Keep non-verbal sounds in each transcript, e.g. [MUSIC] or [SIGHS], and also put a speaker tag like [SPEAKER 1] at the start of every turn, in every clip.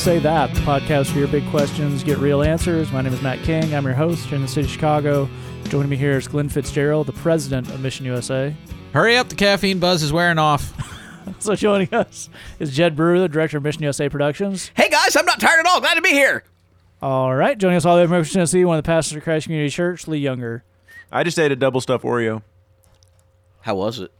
[SPEAKER 1] Say That, the podcast for your big questions get real answers. My name is Matt King. I'm your host here in the city of Chicago. Joining me here is Glenn Fitzgerald, the president of Mission USA.
[SPEAKER 2] Hurry up, the caffeine buzz is wearing off. [LAUGHS]
[SPEAKER 1] So joining us is Jed Brewer, the director of Mission USA Productions.
[SPEAKER 3] Hey guys, I'm not tired at all. Glad to be here.
[SPEAKER 1] All right, joining us all the way from Memphis, Tennessee, one of the pastors of Christ Community Church, Lee Younger.
[SPEAKER 4] I just ate a double stuffed Oreo.
[SPEAKER 3] How was it?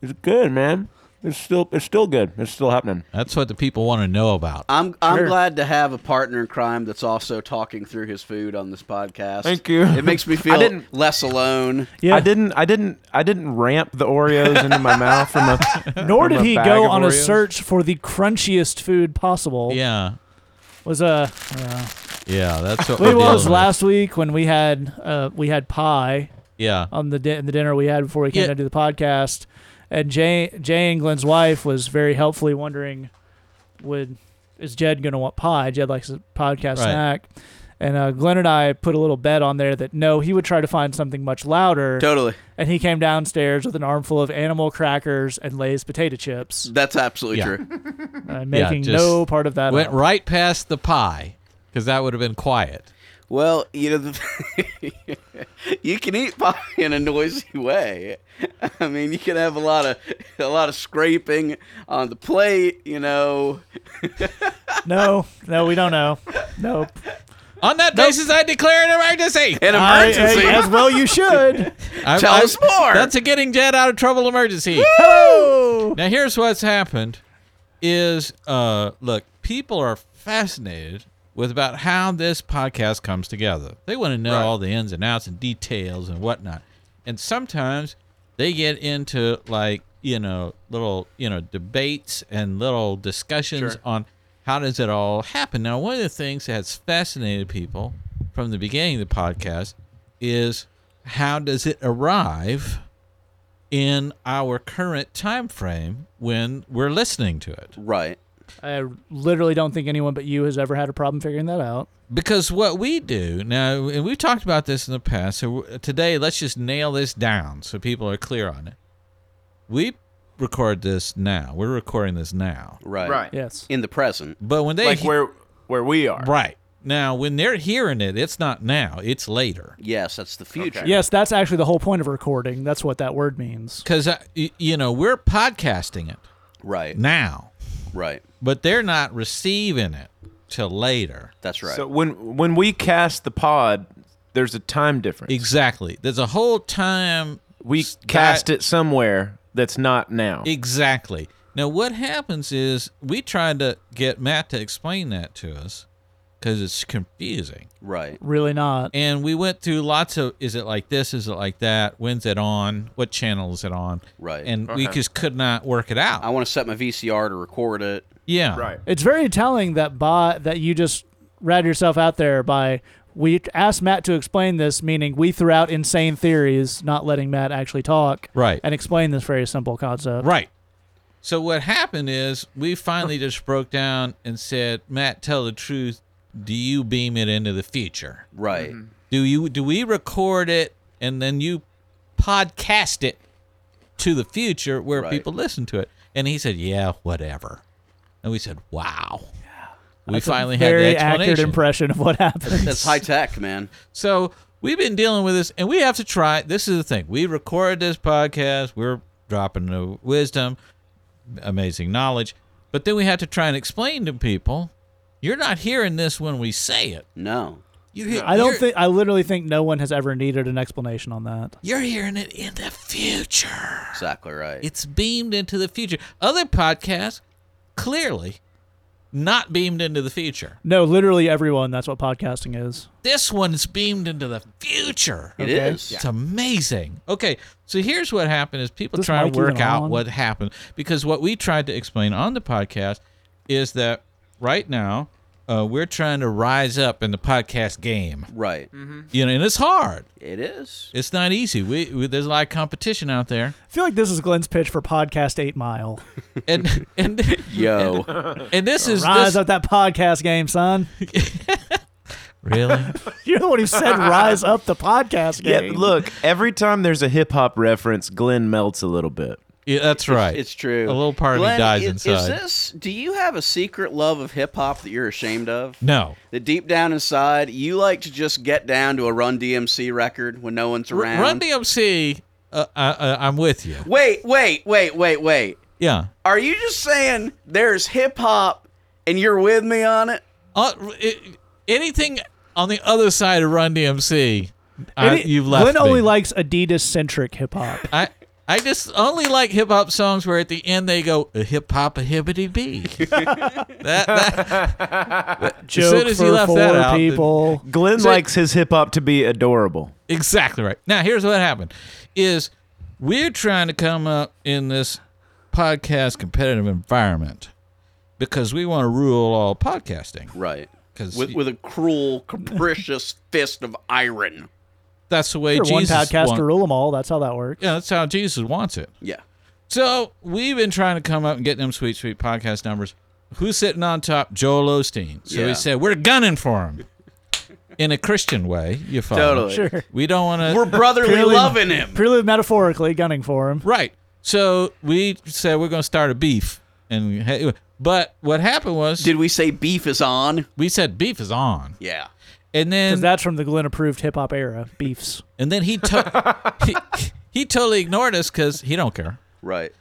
[SPEAKER 4] It's good, man. It's still it's still good. It's still happening.
[SPEAKER 2] That's what the people want to know about.
[SPEAKER 3] I'm I'm
[SPEAKER 1] Sure.
[SPEAKER 3] glad to have a partner in crime that's also talking through his food on this podcast.
[SPEAKER 4] Thank you.
[SPEAKER 3] It makes me [LAUGHS] feel
[SPEAKER 4] I didn't-
[SPEAKER 3] less alone.
[SPEAKER 1] Yeah,
[SPEAKER 4] I didn't I didn't I didn't ramp the Oreos into my mouth from a [LAUGHS]
[SPEAKER 1] nor
[SPEAKER 4] from
[SPEAKER 1] did
[SPEAKER 4] a
[SPEAKER 1] he
[SPEAKER 4] bag
[SPEAKER 1] go
[SPEAKER 4] of
[SPEAKER 1] on a
[SPEAKER 4] Oreos.
[SPEAKER 1] search for the crunchiest food possible.
[SPEAKER 2] Yeah,
[SPEAKER 1] Was a uh,
[SPEAKER 2] yeah, that's what
[SPEAKER 1] well, it
[SPEAKER 2] we're
[SPEAKER 1] was
[SPEAKER 2] dealing
[SPEAKER 1] last week when we had uh, we had pie.
[SPEAKER 2] Yeah,
[SPEAKER 1] on the di- the dinner we had before we came
[SPEAKER 2] Yeah.
[SPEAKER 1] to do the podcast, and Jay Jay and Glenn's wife was very helpfully wondering, would is Jed gonna want pie? Jed likes a podcast
[SPEAKER 2] Right.
[SPEAKER 1] snack, and uh, Glenn and I put a little bet on there that no, he would try to find something much louder,
[SPEAKER 3] Totally.
[SPEAKER 1] and he came downstairs with an armful of animal crackers and Lay's potato chips,
[SPEAKER 3] That's absolutely
[SPEAKER 2] Yeah.
[SPEAKER 3] true.
[SPEAKER 1] uh, [LAUGHS] making
[SPEAKER 2] just
[SPEAKER 1] no part of that.
[SPEAKER 2] went
[SPEAKER 1] up.
[SPEAKER 2] right past the pie because that would have been quiet.
[SPEAKER 3] Well, you know, the [LAUGHS] you can eat pie in a noisy way. I mean, you can have a lot of a lot of scraping on the plate. You know, [LAUGHS]
[SPEAKER 1] No, no, we don't know. Nope.
[SPEAKER 2] On that basis, I declare an emergency.
[SPEAKER 3] an
[SPEAKER 1] I-
[SPEAKER 3] emergency.
[SPEAKER 1] I- as well, you should. [LAUGHS]
[SPEAKER 2] I'm-
[SPEAKER 3] Tell
[SPEAKER 2] I'm-
[SPEAKER 3] us more.
[SPEAKER 2] That's a getting Jed out of trouble emergency.
[SPEAKER 1] Oh,
[SPEAKER 2] now, here's what's happened: is uh, look, people are fascinated with about how this podcast comes together. They want to know
[SPEAKER 3] Right.
[SPEAKER 2] all the ins and outs and details and whatnot. And sometimes they get into like you know little you know debates and little discussions
[SPEAKER 3] Sure.
[SPEAKER 2] on how does it all happen. Now, one of the things that's fascinated people from the beginning of the podcast is how does it arrive in our current time frame when we're listening to it
[SPEAKER 3] right.
[SPEAKER 1] I literally don't think anyone but you has ever had a problem figuring that out.
[SPEAKER 2] because what we do now and we've talked about this in the past so today let's just nail this down so people are clear on it we record this now we're recording this now
[SPEAKER 3] Right. Right.
[SPEAKER 1] Yes.
[SPEAKER 3] In the present.
[SPEAKER 2] but when they
[SPEAKER 4] like
[SPEAKER 2] he-
[SPEAKER 4] where where we are.
[SPEAKER 2] right now when they're hearing it it's not now it's later
[SPEAKER 3] Yes, that's the future.
[SPEAKER 1] Yes, that's actually the whole point of recording. That's what that word means.
[SPEAKER 2] because uh, you know we're podcasting it
[SPEAKER 3] Right.
[SPEAKER 2] now
[SPEAKER 3] Right.
[SPEAKER 2] But they're not receiving it till later
[SPEAKER 3] That's right.
[SPEAKER 4] So when when we cast the pod, there's a time difference.
[SPEAKER 2] exactly there's a whole time
[SPEAKER 4] we
[SPEAKER 2] s-
[SPEAKER 4] cast it somewhere that's not now.
[SPEAKER 2] Exactly. Now, what happens is we tried to get Matt to explain that to us because it's confusing.
[SPEAKER 3] right.
[SPEAKER 1] Really not.
[SPEAKER 2] And we went through lots of is it like this? Is it like that? When's it on? What channel is it on?
[SPEAKER 3] Right.
[SPEAKER 2] And we just could not work it out.
[SPEAKER 3] I want to set my VCR to record it.
[SPEAKER 2] Yeah.
[SPEAKER 4] right.
[SPEAKER 1] It's very telling that by that you just read yourself out there by we asked Matt to explain this, meaning we threw out insane theories, not letting Matt actually talk
[SPEAKER 2] Right.
[SPEAKER 1] and explain this very simple concept.
[SPEAKER 2] Right. So what happened is we finally just broke down and said, Matt, tell the truth. Do you beam it into the future?
[SPEAKER 3] Right. Mm-hmm.
[SPEAKER 2] Do you do we record it and then you podcast it to the future where
[SPEAKER 3] Right.
[SPEAKER 2] people listen to it? And he said, "Yeah, whatever." And we said, "Wow." We
[SPEAKER 1] That's a
[SPEAKER 2] finally had
[SPEAKER 1] very
[SPEAKER 2] the
[SPEAKER 1] accurate
[SPEAKER 2] explanation.
[SPEAKER 1] impression of what happened. [LAUGHS]
[SPEAKER 3] That's high tech, man.
[SPEAKER 2] So we've been dealing with this, and we have to try. This is the thing: we record this podcast. We're dropping the wisdom, amazing knowledge, but then we have to try and explain to people. You're not hearing this when we say it.
[SPEAKER 3] No.
[SPEAKER 2] You hear,
[SPEAKER 1] I don't
[SPEAKER 2] you're-
[SPEAKER 1] think I literally think no one has ever needed an explanation on that.
[SPEAKER 2] you're hearing it in the future.
[SPEAKER 3] Exactly right.
[SPEAKER 2] It's beamed into the future. Other podcasts clearly not beamed into the future.
[SPEAKER 1] No, literally everyone. That's what podcasting is.
[SPEAKER 2] This one's beamed into the future.
[SPEAKER 3] It
[SPEAKER 1] Okay.
[SPEAKER 3] is.
[SPEAKER 2] It's amazing. Okay, so here's what happened: is people
[SPEAKER 1] This
[SPEAKER 2] try
[SPEAKER 1] mic
[SPEAKER 2] to work out
[SPEAKER 1] on?
[SPEAKER 2] what happened because what we tried to explain on the podcast is that right now uh, we're trying to rise up in the podcast game.
[SPEAKER 3] Right.
[SPEAKER 2] You know, and it's hard.
[SPEAKER 3] It is.
[SPEAKER 2] It's not easy. We, we there's a lot of competition out there,
[SPEAKER 1] I feel like this is Glenn's pitch for podcast Eight Mile. [LAUGHS]
[SPEAKER 2] and and [LAUGHS]
[SPEAKER 3] Yo.
[SPEAKER 2] and this is
[SPEAKER 1] Rise
[SPEAKER 2] this,
[SPEAKER 1] up that podcast game, son. [LAUGHS]
[SPEAKER 2] really.
[SPEAKER 1] You're the one who said rise up the podcast
[SPEAKER 4] Yeah,
[SPEAKER 1] game.
[SPEAKER 4] look, every time there's a hip hop reference, Glenn melts a little bit.
[SPEAKER 2] Yeah, that's right.
[SPEAKER 3] It's true.
[SPEAKER 2] A little part of me dies
[SPEAKER 3] is,
[SPEAKER 2] inside.
[SPEAKER 3] Is this? Do you have a secret love of hip hop that you're ashamed of?
[SPEAKER 2] no.
[SPEAKER 3] That deep down inside, you like to just get down to a Run DMC record when no one's around.
[SPEAKER 2] Run DMC, uh, I, I, I'm with you.
[SPEAKER 3] wait, wait, wait, wait, wait.
[SPEAKER 2] Yeah.
[SPEAKER 3] Are you just saying there's hip hop and you're with me on it?
[SPEAKER 2] Uh, it, anything on the other side of Run DMC, I,
[SPEAKER 1] Any-
[SPEAKER 2] you've left
[SPEAKER 1] Glenn
[SPEAKER 2] me.
[SPEAKER 1] only likes Adidas centric hip hop.
[SPEAKER 2] I I just only like hip hop songs where at the end they go a hip hop a hibbity bee. [LAUGHS] that, that
[SPEAKER 1] Joke
[SPEAKER 2] as soon as
[SPEAKER 1] for
[SPEAKER 2] you left
[SPEAKER 1] four
[SPEAKER 2] that out,
[SPEAKER 1] people.
[SPEAKER 4] Glenn
[SPEAKER 2] So-
[SPEAKER 4] likes his hip hop to be adorable.
[SPEAKER 2] exactly right. Now here's what happened: is we're trying to come up in this podcast competitive environment because we want to rule all podcasting.
[SPEAKER 3] Right.
[SPEAKER 2] 'Cause
[SPEAKER 3] with,
[SPEAKER 2] you-
[SPEAKER 3] with a cruel, capricious [LAUGHS] fist of iron.
[SPEAKER 2] That's the way
[SPEAKER 1] Sure, one
[SPEAKER 2] Jesus
[SPEAKER 1] podcast
[SPEAKER 2] want-
[SPEAKER 1] to rule them all. That's how that works.
[SPEAKER 2] Yeah, that's how Jesus wants it.
[SPEAKER 3] Yeah.
[SPEAKER 2] So we've been trying to come up and get them sweet, sweet podcast numbers. Who's sitting on top? Joel Osteen. So
[SPEAKER 3] Yeah.
[SPEAKER 2] we said we're gunning for him in a Christian way. You follow?
[SPEAKER 3] Totally.
[SPEAKER 1] Sure.
[SPEAKER 2] We don't want to.
[SPEAKER 3] We're
[SPEAKER 2] to.
[SPEAKER 3] brotherly
[SPEAKER 1] Purely-
[SPEAKER 3] loving him.
[SPEAKER 1] Purely metaphorically gunning for him.
[SPEAKER 2] Right. So we said we're going to start a beef, and hey, but what happened was
[SPEAKER 3] Did we say beef is on?
[SPEAKER 2] we said beef is on,
[SPEAKER 3] Yeah.
[SPEAKER 2] And then
[SPEAKER 1] that's from the Glenn approved hip hop era. Beefs.
[SPEAKER 2] and then he to- [LAUGHS] he, he totally ignored us because he don't care.
[SPEAKER 3] Right.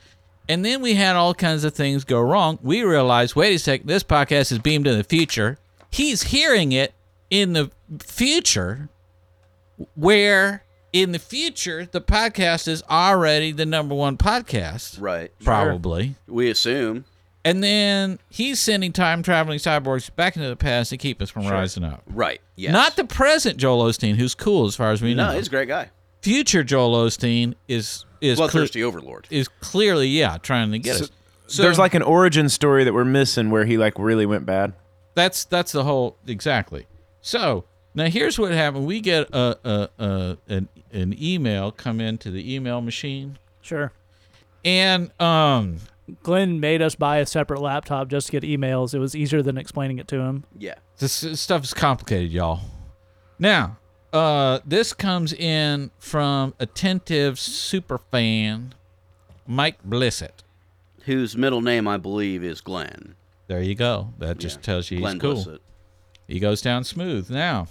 [SPEAKER 2] And then we had all kinds of things go wrong. We realized, wait a second, this podcast is beamed in the future. He's hearing it in the future, where in the future the podcast is already the number one podcast,
[SPEAKER 3] Right.
[SPEAKER 2] probably.
[SPEAKER 3] We assume.
[SPEAKER 2] And then he's sending time traveling cyborgs back into the past to keep us from rising up.
[SPEAKER 3] Right. Yes.
[SPEAKER 2] Not the present Joel Osteen, who's cool as far as we
[SPEAKER 3] No,
[SPEAKER 2] know.
[SPEAKER 3] he's a great guy.
[SPEAKER 2] Future Joel Osteen is is cle-
[SPEAKER 3] Bloodthirsty overlord.
[SPEAKER 2] is clearly yeah trying to get
[SPEAKER 4] So-
[SPEAKER 2] us. So
[SPEAKER 4] There's like an origin story that we're missing where he like really went bad.
[SPEAKER 2] That's that's the whole exactly. So now here's what happened. We get a, a, a an an email come into the email machine,
[SPEAKER 1] Sure.
[SPEAKER 2] and um
[SPEAKER 1] Glenn made us buy a separate laptop just to get emails. It was easier than explaining it to him.
[SPEAKER 3] Yeah.
[SPEAKER 2] this stuff is complicated, y'all. Now, uh, this comes in from attentive super fan Mike Blissett.
[SPEAKER 3] Whose middle name I believe is Glenn.
[SPEAKER 2] There you go. That just
[SPEAKER 3] Yeah.
[SPEAKER 2] tells you he's
[SPEAKER 3] Glenn
[SPEAKER 2] cool.
[SPEAKER 3] Blissett.
[SPEAKER 2] He goes down smooth. Now,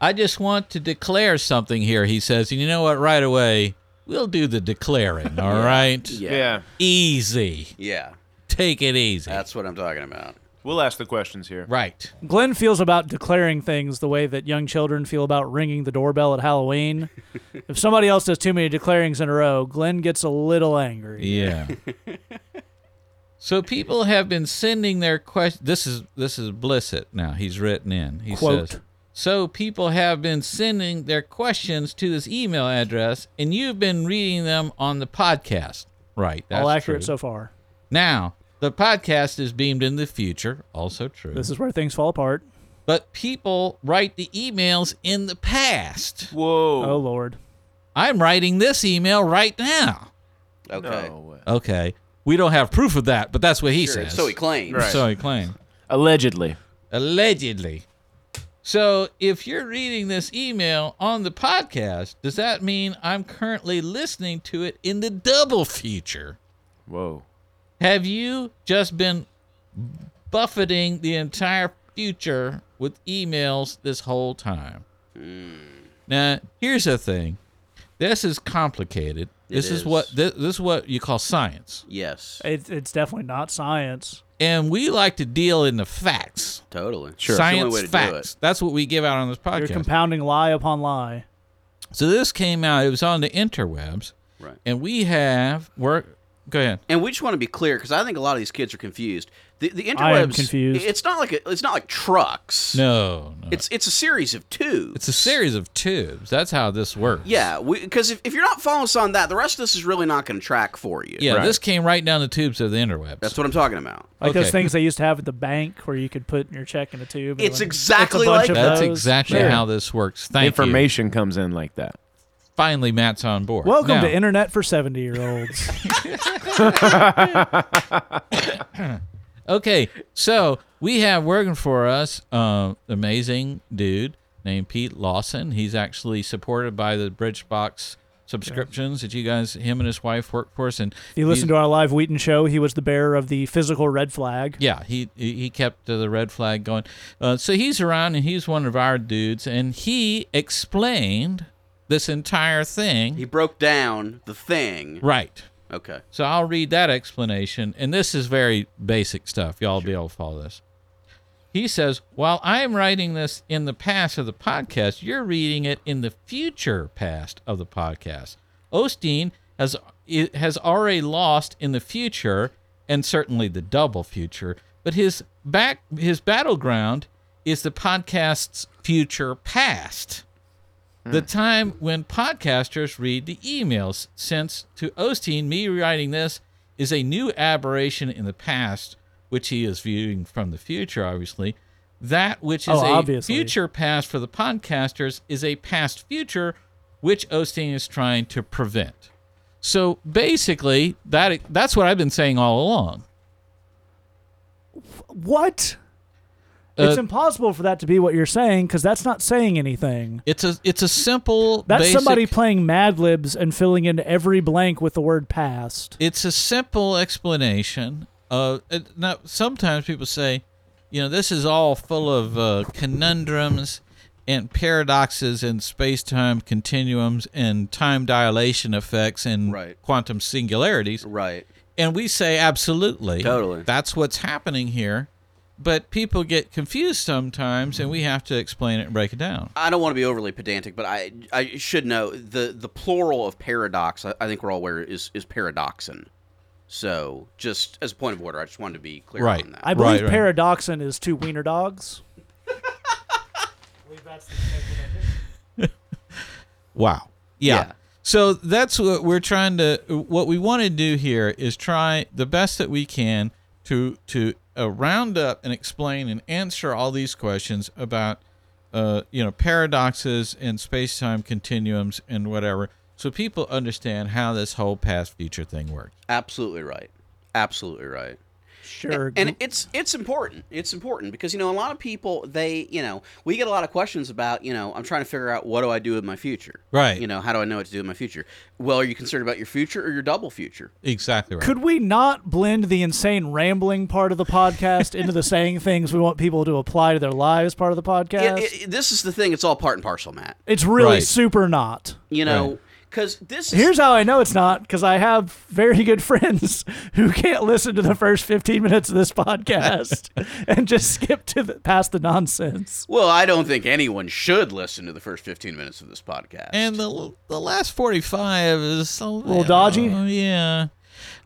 [SPEAKER 2] I just want to declare something here. He says, and you know what? Right away, we'll do the declaring. [LAUGHS] All right,
[SPEAKER 3] Yeah.
[SPEAKER 2] easy.
[SPEAKER 3] Yeah.
[SPEAKER 2] Take it easy.
[SPEAKER 3] That's what I'm talking about.
[SPEAKER 4] We'll ask the questions here.
[SPEAKER 2] right.
[SPEAKER 1] Glenn feels about declaring things the way that young children feel about ringing the doorbell at Halloween. [LAUGHS] if somebody else does too many declarings in a row, Glenn gets a little angry.
[SPEAKER 2] Yeah. [LAUGHS] so people have been sending their questions. This is this is Blissett. Now he's written in. He
[SPEAKER 1] Quote.
[SPEAKER 2] says. So people have been sending their questions to this email address, and you've been reading them on the podcast. Right. That's
[SPEAKER 1] All accurate
[SPEAKER 2] true.
[SPEAKER 1] so far.
[SPEAKER 2] Now, the podcast is beamed in the future, also true.
[SPEAKER 1] This is where things fall apart.
[SPEAKER 2] but people write the emails in the past.
[SPEAKER 4] Whoa.
[SPEAKER 1] Oh Lord.
[SPEAKER 2] I'm writing this email right now.
[SPEAKER 3] Okay.
[SPEAKER 4] No.
[SPEAKER 2] Okay. We don't have proof of that, but that's what he
[SPEAKER 3] Sure,
[SPEAKER 2] says.
[SPEAKER 3] So he claims.
[SPEAKER 4] Right.
[SPEAKER 2] So he claimed.
[SPEAKER 4] Allegedly.
[SPEAKER 2] Allegedly. So if you're reading this email on the podcast, does that mean I'm currently listening to it in the double future?
[SPEAKER 4] Whoa.
[SPEAKER 2] Have you just been buffeting the entire future with emails this whole time? Hmm. Now, here's the thing. This is complicated. This is.
[SPEAKER 3] is.
[SPEAKER 2] what this, this is what you call science.
[SPEAKER 3] Yes.
[SPEAKER 1] It, it's definitely not science.
[SPEAKER 2] And we like to deal in the facts.
[SPEAKER 3] Totally.
[SPEAKER 4] Sure.
[SPEAKER 3] It's the only
[SPEAKER 2] Science
[SPEAKER 3] way to do
[SPEAKER 2] facts.
[SPEAKER 3] it.
[SPEAKER 2] That's what we give out on this podcast.
[SPEAKER 1] You're compounding lie upon lie.
[SPEAKER 2] so this came out. It was on the interwebs,
[SPEAKER 3] Right.
[SPEAKER 2] and we have work. Go ahead.
[SPEAKER 3] And we just want to be clear because I think a lot of these kids are confused. The the interwebs.
[SPEAKER 1] I am confused.
[SPEAKER 3] It's not like a, it's not like trucks.
[SPEAKER 2] No, no.
[SPEAKER 3] It's it's a series of tubes.
[SPEAKER 2] it's a series of tubes. That's how this works.
[SPEAKER 3] Yeah, because if, if you're not following us on that, the rest of this is really not going to track for you.
[SPEAKER 2] Yeah,
[SPEAKER 4] Right.
[SPEAKER 2] this came right down the tubes of the interwebs.
[SPEAKER 3] That's what I'm talking about.
[SPEAKER 1] Like those things they used to have at the bank where you could put your check in a tube.
[SPEAKER 3] It's
[SPEAKER 1] it
[SPEAKER 3] exactly
[SPEAKER 1] it's a bunch
[SPEAKER 3] like
[SPEAKER 1] of
[SPEAKER 2] That's
[SPEAKER 1] those.
[SPEAKER 2] exactly
[SPEAKER 1] Sure.
[SPEAKER 2] how this works. Thank
[SPEAKER 4] Information comes in like that.
[SPEAKER 2] Finally, Matt's on board.
[SPEAKER 1] Welcome
[SPEAKER 2] Now,
[SPEAKER 1] to Internet for 70 year olds. [LAUGHS] [LAUGHS]
[SPEAKER 2] Okay, so we have working for us uh, amazing dude named Pete Lawson. He's actually supported by the Bridgebox subscriptions that you guys, him and his wife, work for us, and
[SPEAKER 1] If you listen to our live Wheaton show, he was the bearer of the physical red flag.
[SPEAKER 2] Yeah, he he he kept uh, the red flag going. Uh, so he's around and he's one of our dudes, and he explained this entire thing.
[SPEAKER 3] He broke down the thing.
[SPEAKER 2] right.
[SPEAKER 3] Okay.
[SPEAKER 2] So I'll read that explanation, and this is very basic stuff. Y'all will be able to follow this. He says, While I am writing this in the past of the podcast, you're reading it in the future past of the podcast. Osteen has has already lost in the future, and certainly the double future, but his back his battleground is the podcast's future past. The mm. time when podcasters read the emails, since to Osteen, me writing this is a new aberration in the past, which he is viewing from the future, obviously. That which is
[SPEAKER 1] Oh,
[SPEAKER 2] a
[SPEAKER 1] obviously.
[SPEAKER 2] future past for the podcasters is a past future, which Osteen is trying to prevent. So basically, that that's what I've been saying all along.
[SPEAKER 1] What?
[SPEAKER 2] Uh,
[SPEAKER 1] it's impossible for that to be what you're saying because that's not saying anything.
[SPEAKER 2] It's a it's a simple.
[SPEAKER 1] That's
[SPEAKER 2] basic,
[SPEAKER 1] somebody playing Mad Libs and filling in every blank with the word past.
[SPEAKER 2] it's a simple explanation. Uh, it- now sometimes people say, you know, this is all full of uh, conundrums and paradoxes and space-time continuums and time dilation effects and
[SPEAKER 3] Right.
[SPEAKER 2] quantum singularities.
[SPEAKER 3] Right.
[SPEAKER 2] And we say absolutely.
[SPEAKER 3] Totally.
[SPEAKER 2] That's what's happening here. But people get confused sometimes, and we have to explain it and break it down.
[SPEAKER 3] I don't want to be overly pedantic, but I I should know the the plural of paradox. I, I think we're all aware is is paradoxon. So just as a point of order, I just wanted to be clear
[SPEAKER 2] Right.
[SPEAKER 3] on that.
[SPEAKER 1] I believe
[SPEAKER 2] Right, right.
[SPEAKER 1] paradoxon is two wiener dogs. [LAUGHS]
[SPEAKER 2] Wow. Yeah.
[SPEAKER 3] Yeah.
[SPEAKER 2] So that's what we're trying to. What we want to do here is try the best that we can to to uh, round up and explain and answer all these questions about, uh, you know, paradoxes and space time continuums and whatever, so people understand how this whole past future thing works.
[SPEAKER 3] Absolutely right. Absolutely right.
[SPEAKER 1] Sure.
[SPEAKER 3] And it's it's important. It's important because you know a lot of people they you know we get a lot of questions about you know I'm trying to figure out what do I do with my future.
[SPEAKER 2] Right.
[SPEAKER 3] You know how do I know what to do with my future? Well, are you concerned about your future or your double future?
[SPEAKER 2] Exactly right.
[SPEAKER 1] Could we not blend the insane rambling part of the podcast into the saying things we want people to apply to their lives part of the podcast?
[SPEAKER 3] It- it- this is the thing. It's all part and parcel, Matt.
[SPEAKER 1] it's really
[SPEAKER 2] Right.
[SPEAKER 1] super not.
[SPEAKER 3] You know
[SPEAKER 2] Right.
[SPEAKER 3] Because this is
[SPEAKER 1] Here's how I know it's not because I have very good friends [LAUGHS] who can't listen to the first 15 minutes of this podcast [LAUGHS] and just skip to the, past the nonsense.
[SPEAKER 3] Well, I don't think anyone should listen to the first 15 minutes of this podcast.
[SPEAKER 2] And the the last forty five is a
[SPEAKER 1] little dodgy?
[SPEAKER 2] yeah,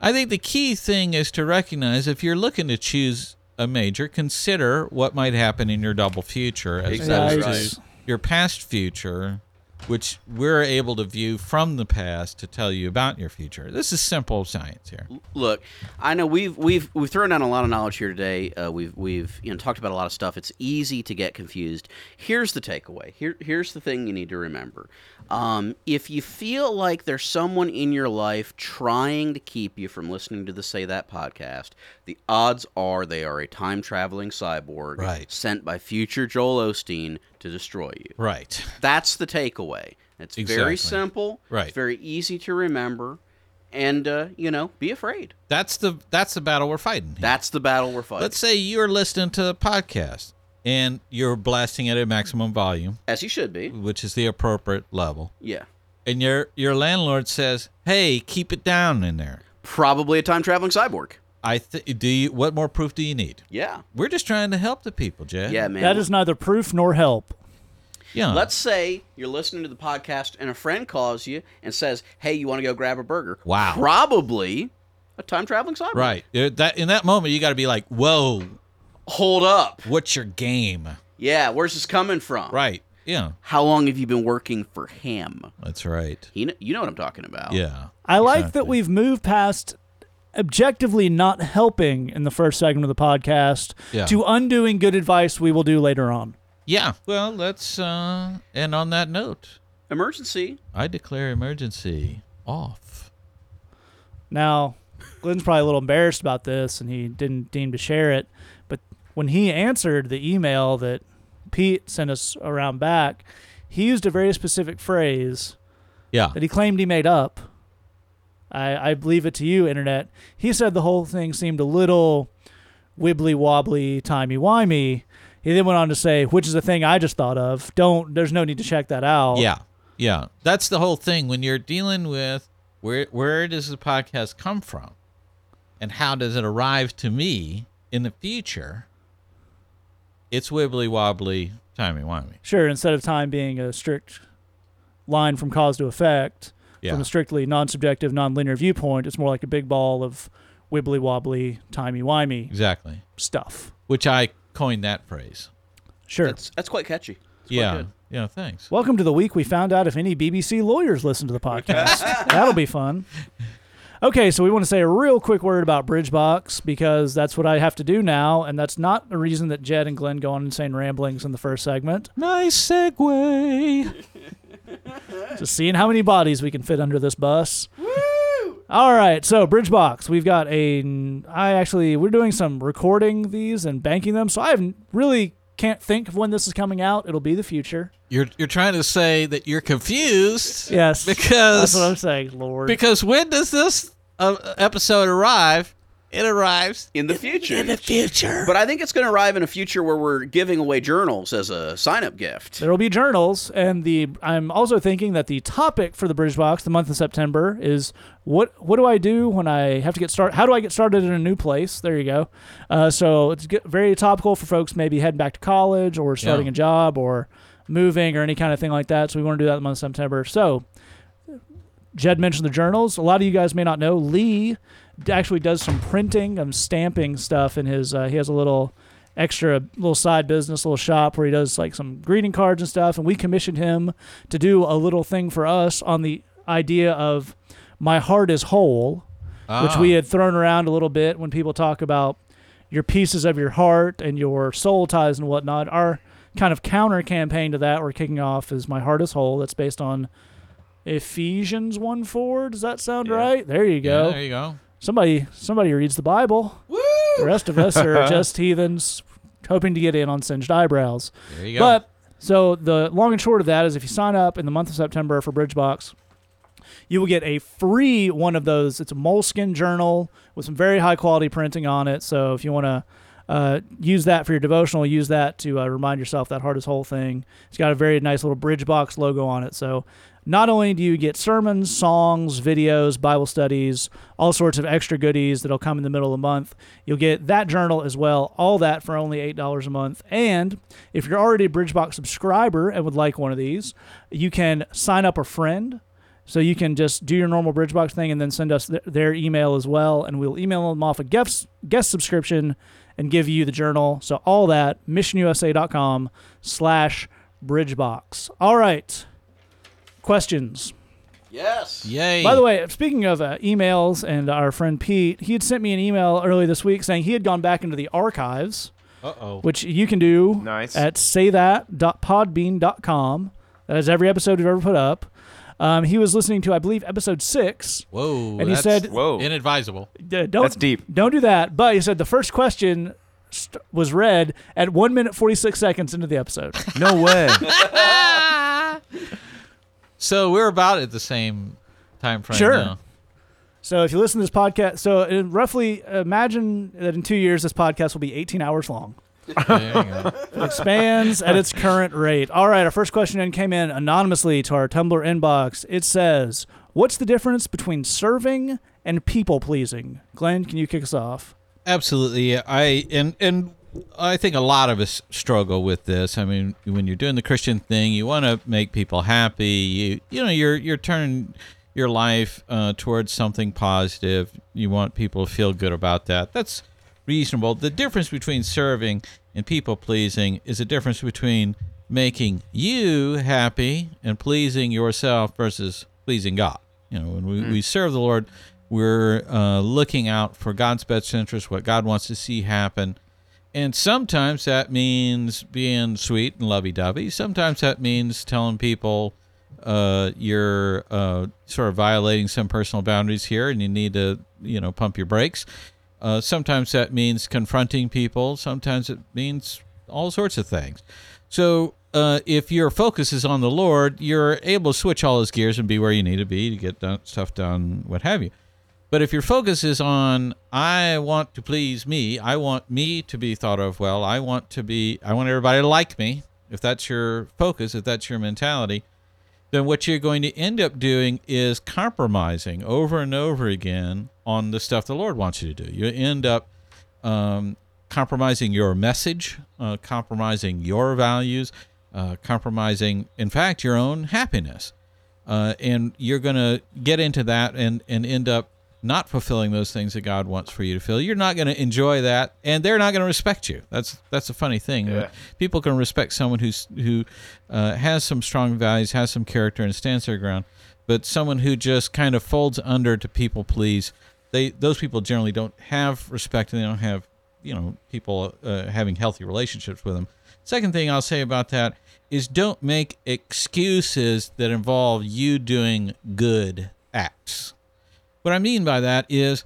[SPEAKER 2] I think the key thing is to recognize if you're looking to choose a major, consider what might happen in your double future as
[SPEAKER 3] Exactly
[SPEAKER 2] opposed to your past future, which we're able to view from the past to tell you about your future. This is simple science here.
[SPEAKER 3] look, I know we've we've we've thrown down a lot of knowledge here today. Uh, we've we've you know talked about a lot of stuff. It's easy to get confused. Here's the takeaway. Here here's the thing you need to remember. Um, if you feel like there's someone in your life trying to keep you from listening to the Say That podcast, the odds are they are a time traveling cyborg
[SPEAKER 2] Right.
[SPEAKER 3] sent by future Joel Osteen to destroy you.
[SPEAKER 2] Right.
[SPEAKER 3] That's the takeaway. It's
[SPEAKER 2] Exactly.
[SPEAKER 3] very simple.
[SPEAKER 2] Right.
[SPEAKER 3] It's very easy to remember, and uh, you know, be afraid.
[SPEAKER 2] That's the that's the battle we're fighting. Here.
[SPEAKER 3] That's the battle we're fighting.
[SPEAKER 2] Let's say you're listening to a podcast and you're blasting it at maximum volume,
[SPEAKER 3] As you should be.
[SPEAKER 2] which is the appropriate level.
[SPEAKER 3] Yeah.
[SPEAKER 2] and your your landlord says, "Hey, keep it down in there."
[SPEAKER 3] Probably a time traveling cyborg.
[SPEAKER 2] I th- do you what more proof do you need?
[SPEAKER 3] Yeah.
[SPEAKER 2] We're just trying to help the people, Jed.
[SPEAKER 3] Yeah, man.
[SPEAKER 1] That is neither proof nor help.
[SPEAKER 2] Yeah.
[SPEAKER 3] Let's say you're listening to the podcast and a friend calls you and says, "Hey, you want to go grab a burger?"
[SPEAKER 2] Wow.
[SPEAKER 3] Probably a time traveling cyborg.
[SPEAKER 2] right. That in that moment you got to be like, "Whoa,
[SPEAKER 3] Hold up.
[SPEAKER 2] what's your game?"
[SPEAKER 3] Yeah. Where's this coming from?
[SPEAKER 2] Right. Yeah.
[SPEAKER 3] How long have you been working for him?
[SPEAKER 2] That's right.
[SPEAKER 3] He, kn- you know what I'm talking about.
[SPEAKER 2] Yeah.
[SPEAKER 1] I like that we've moved past objectively not helping in the first segment of the podcast
[SPEAKER 2] Yeah.
[SPEAKER 1] to undoing good advice we will do later on.
[SPEAKER 2] Yeah. Well, let's uh and on that note,
[SPEAKER 3] Emergency.
[SPEAKER 2] I declare emergency off.
[SPEAKER 1] Now, Glenn's probably a little embarrassed about this and he didn't deem to share it, but when he answered the email that Pete sent us around back, he used a very specific phrase
[SPEAKER 2] Yeah.
[SPEAKER 1] that he claimed he made up. I, I believe it to you, internet. He said the whole thing seemed a little wibbly wobbly, timey wimey. He then went on to say, which is a thing I just thought of. Don't there's no need to check that out.
[SPEAKER 2] Yeah. Yeah. That's the whole thing. When you're dealing with where where does the podcast come from? And how does it arrive to me in the future? It's wibbly wobbly, timey wimey.
[SPEAKER 1] Sure, instead of time being a strict line from cause to effect,
[SPEAKER 2] Yeah.
[SPEAKER 1] from a strictly non subjective, non linear viewpoint, it's more like a big ball of wibbly wobbly, timey wimey
[SPEAKER 2] Exactly.
[SPEAKER 1] stuff.
[SPEAKER 2] Which I coined that phrase.
[SPEAKER 1] Sure.
[SPEAKER 3] That's that's quite catchy. It's quite
[SPEAKER 2] yeah.
[SPEAKER 3] good.
[SPEAKER 2] Yeah, thanks.
[SPEAKER 1] Welcome to the week we found out if any BBC lawyers listen to the podcast. [LAUGHS] That'll be fun. Okay, so we want to say a real quick word about Bridgebox because that's what I have to do now, and that's not the reason that Jed and Glenn go on insane ramblings in the first segment.
[SPEAKER 2] Nice segue. [LAUGHS] [LAUGHS]
[SPEAKER 1] Just seeing how many bodies we can fit under this bus. All right, so Bridgebox, we've got a. I actually we're doing some recording these and banking them, so I haven't really can't think of when this is coming out. It'll be the future.
[SPEAKER 2] You're you're trying to say that you're confused.
[SPEAKER 1] Yes,
[SPEAKER 2] Because
[SPEAKER 1] that's what I'm saying, Lord.
[SPEAKER 2] because when does this uh, episode arrive? It arrives
[SPEAKER 3] In the future.
[SPEAKER 2] in the future.
[SPEAKER 3] But I think it's going to arrive in a future where we're giving away journals as a sign-up gift.
[SPEAKER 1] There will be journals, and the I'm also thinking that the topic for the Bridge Box, the month of September, is what what do I do when I have to get started? How do I get started in a new place? There you go. Uh, so it's get, very topical for folks maybe heading back to college or starting
[SPEAKER 2] Yeah.
[SPEAKER 1] a job or moving or any kind of thing like that. So we want to do that in the month of September. So Jed mentioned the journals. A lot of you guys may not know Lee d- actually does some printing and stamping stuff in his. Uh, he has a little extra little side business, little shop where he does like some greeting cards and stuff. And we commissioned him to do a little thing for us on the idea of my heart is whole, which we
[SPEAKER 2] Ah.
[SPEAKER 1] had thrown around a little bit when people talk about your pieces of your heart and your soul ties and whatnot. Our kind of counter campaign to that we're kicking off is my heart is whole. That's based on Ephesians 1 4. Does that sound
[SPEAKER 4] Yeah.
[SPEAKER 1] right? There you
[SPEAKER 2] Yeah,
[SPEAKER 1] go.
[SPEAKER 2] there you go.
[SPEAKER 1] Somebody somebody reads the Bible. The rest of us are [LAUGHS] just heathens hoping to get in on singed eyebrows.
[SPEAKER 2] There you go.
[SPEAKER 1] But so the long and short of that is if you sign up in the month of September for Bridgebox, you will get a free one of those. It's a moleskin journal with some very high quality printing on it. So if you want to uh, use that for your devotional, use that to uh, remind yourself that heart is whole thing. It's got a very nice little Bridgebox logo on it. So not only do you get sermons, songs, videos, Bible studies, all sorts of extra goodies that'll come in the middle of the month, you'll get that journal as well. All that for only $8 a month. And if you're already a Bridgebox subscriber and would like one of these, you can sign up a friend. So you can just do your normal Bridgebox thing and then send us th- their email as well, and we'll email them off a guest guest subscription and give you the journal. So all that missionusa.com slash Bridgebox. All right, questions.
[SPEAKER 3] Yes.
[SPEAKER 2] Yay.
[SPEAKER 1] By the way, speaking of uh, emails and our friend Pete, he had sent me an email earlier this week saying he had gone back into the archives,
[SPEAKER 2] uh oh.
[SPEAKER 1] which you can do
[SPEAKER 4] Nice.
[SPEAKER 1] at saythat.podbean.com. That is every episode we've ever put up. Um, he was listening to, I believe, episode six.
[SPEAKER 2] Whoa.
[SPEAKER 1] and he said-
[SPEAKER 4] Whoa.
[SPEAKER 2] inadvisable.
[SPEAKER 1] Don't
[SPEAKER 4] That's deep.
[SPEAKER 1] don't do that. But he said the first question st- was read at one minute forty six seconds into the episode.
[SPEAKER 4] No way. [LAUGHS]
[SPEAKER 2] So we're about at the same time frame
[SPEAKER 1] Sure.
[SPEAKER 2] now.
[SPEAKER 1] so if you listen to this podcast, so uh, roughly imagine that in two years this podcast will be eighteen hours long.
[SPEAKER 2] There you go. [LAUGHS]
[SPEAKER 1] It expands at its current rate. All right, our first question in came in anonymously to our Tumblr inbox. It says, "What's the difference between serving and people pleasing?" Glenn, can you kick us off?
[SPEAKER 2] Absolutely. I and and I think a lot of us struggle with this. I mean, when you're doing the Christian thing, you want to make people happy. You you know, you're you're turning your life uh, towards something positive. You want people to feel good about that. That's reasonable. The difference between serving and people pleasing is a difference between making you happy and pleasing yourself versus pleasing God. You know, when we, we serve the Lord, we're uh, looking out for God's best interest, what God wants to see happen. And sometimes that means being sweet and lovey dovey. Sometimes that means telling people uh, you're uh, sort of violating some personal boundaries here and you need to, you know, pump your brakes. Uh, sometimes that means confronting people. Sometimes it means all sorts of things. So uh, if your focus is on the Lord, you're able to switch all those gears and be where you need to be to get done, stuff done, what have you. But if your focus is on, I want to please me, I want me to be thought of well, I want to be, I want everybody to like me, if that's your focus, if that's your mentality, then what you're going to end up doing is compromising over and over again on the stuff the Lord wants you to do. You end up um, compromising your message, uh, compromising your values, uh, compromising, in fact, your own happiness. Uh, and you're going to get into that and, and end up not fulfilling those things that God wants for you to fill, You're not going to enjoy that, and they're not going to respect you. That's that's a funny thing.
[SPEAKER 4] Yeah.
[SPEAKER 2] People can respect someone who's who uh, has some strong values, has some character, and stands their ground. But someone who just kind of folds under to people please, they those people generally don't have respect, and they don't have you know people uh, having healthy relationships with them. Second thing I'll say about that is don't make excuses that involve you doing good acts. What I mean by that is,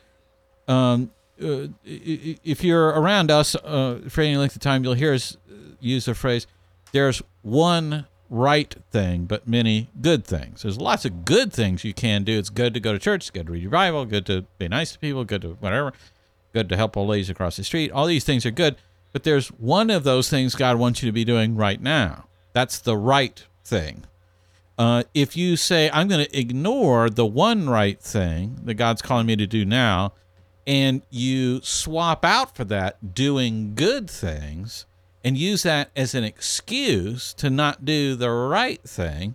[SPEAKER 2] um, uh, if you're around us uh, for any length of time, you'll hear us uh, use the phrase, "There's one right thing, but many good things." There's lots of good things you can do. It's good to go to church. It's good to read your Bible. Good to be nice to people. Good to whatever. Good to help old ladies across the street. All these things are good, but there's one of those things God wants you to be doing right now. That's the right thing. Uh, if you say, I'm going to ignore the one right thing that God's calling me to do now, and you swap out for that doing good things and use that as an excuse to not do the right thing,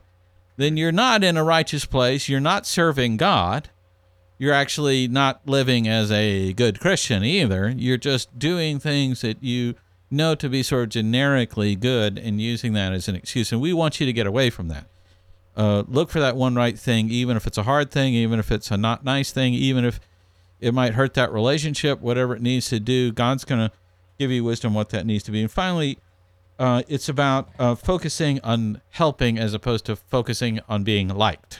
[SPEAKER 2] then you're not in a righteous place. You're not serving God. You're actually not living as a good Christian either. You're just doing things that you know to be sort of generically good and using that as an excuse. And we want you to get away from that uh, look for that one right thing, even if it's a hard thing, even if it's a not nice thing, even if it might hurt that relationship, whatever it needs to do. God's going to give you wisdom what that needs to be. And finally, uh, it's about uh, focusing on helping as opposed to focusing on being liked.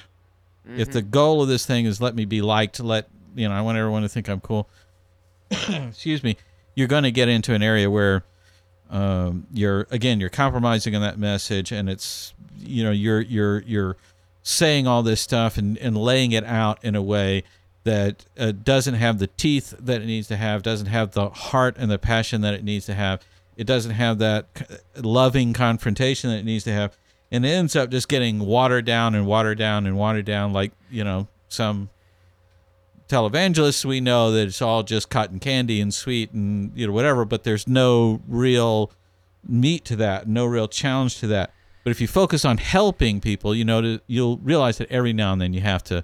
[SPEAKER 2] If the goal of this thing is let me be liked, let you know, I want everyone to think I'm cool. [COUGHS] Excuse me. You're going to get into an area where um, you're again you're compromising on that message and it's you know you're you're you're saying all this stuff and, and laying it out in a way that uh, doesn't have the teeth that it needs to have doesn't have the heart and the passion that it needs to have. It doesn't have that loving confrontation that it needs to have. And it ends up just getting watered down and watered down and watered down like you know some televangelists we know that it's all just cotton candy and sweet and you know whatever but there's no real meat to that no real challenge to that. But if you focus on helping people you know to, you'll realize that every now and then you have to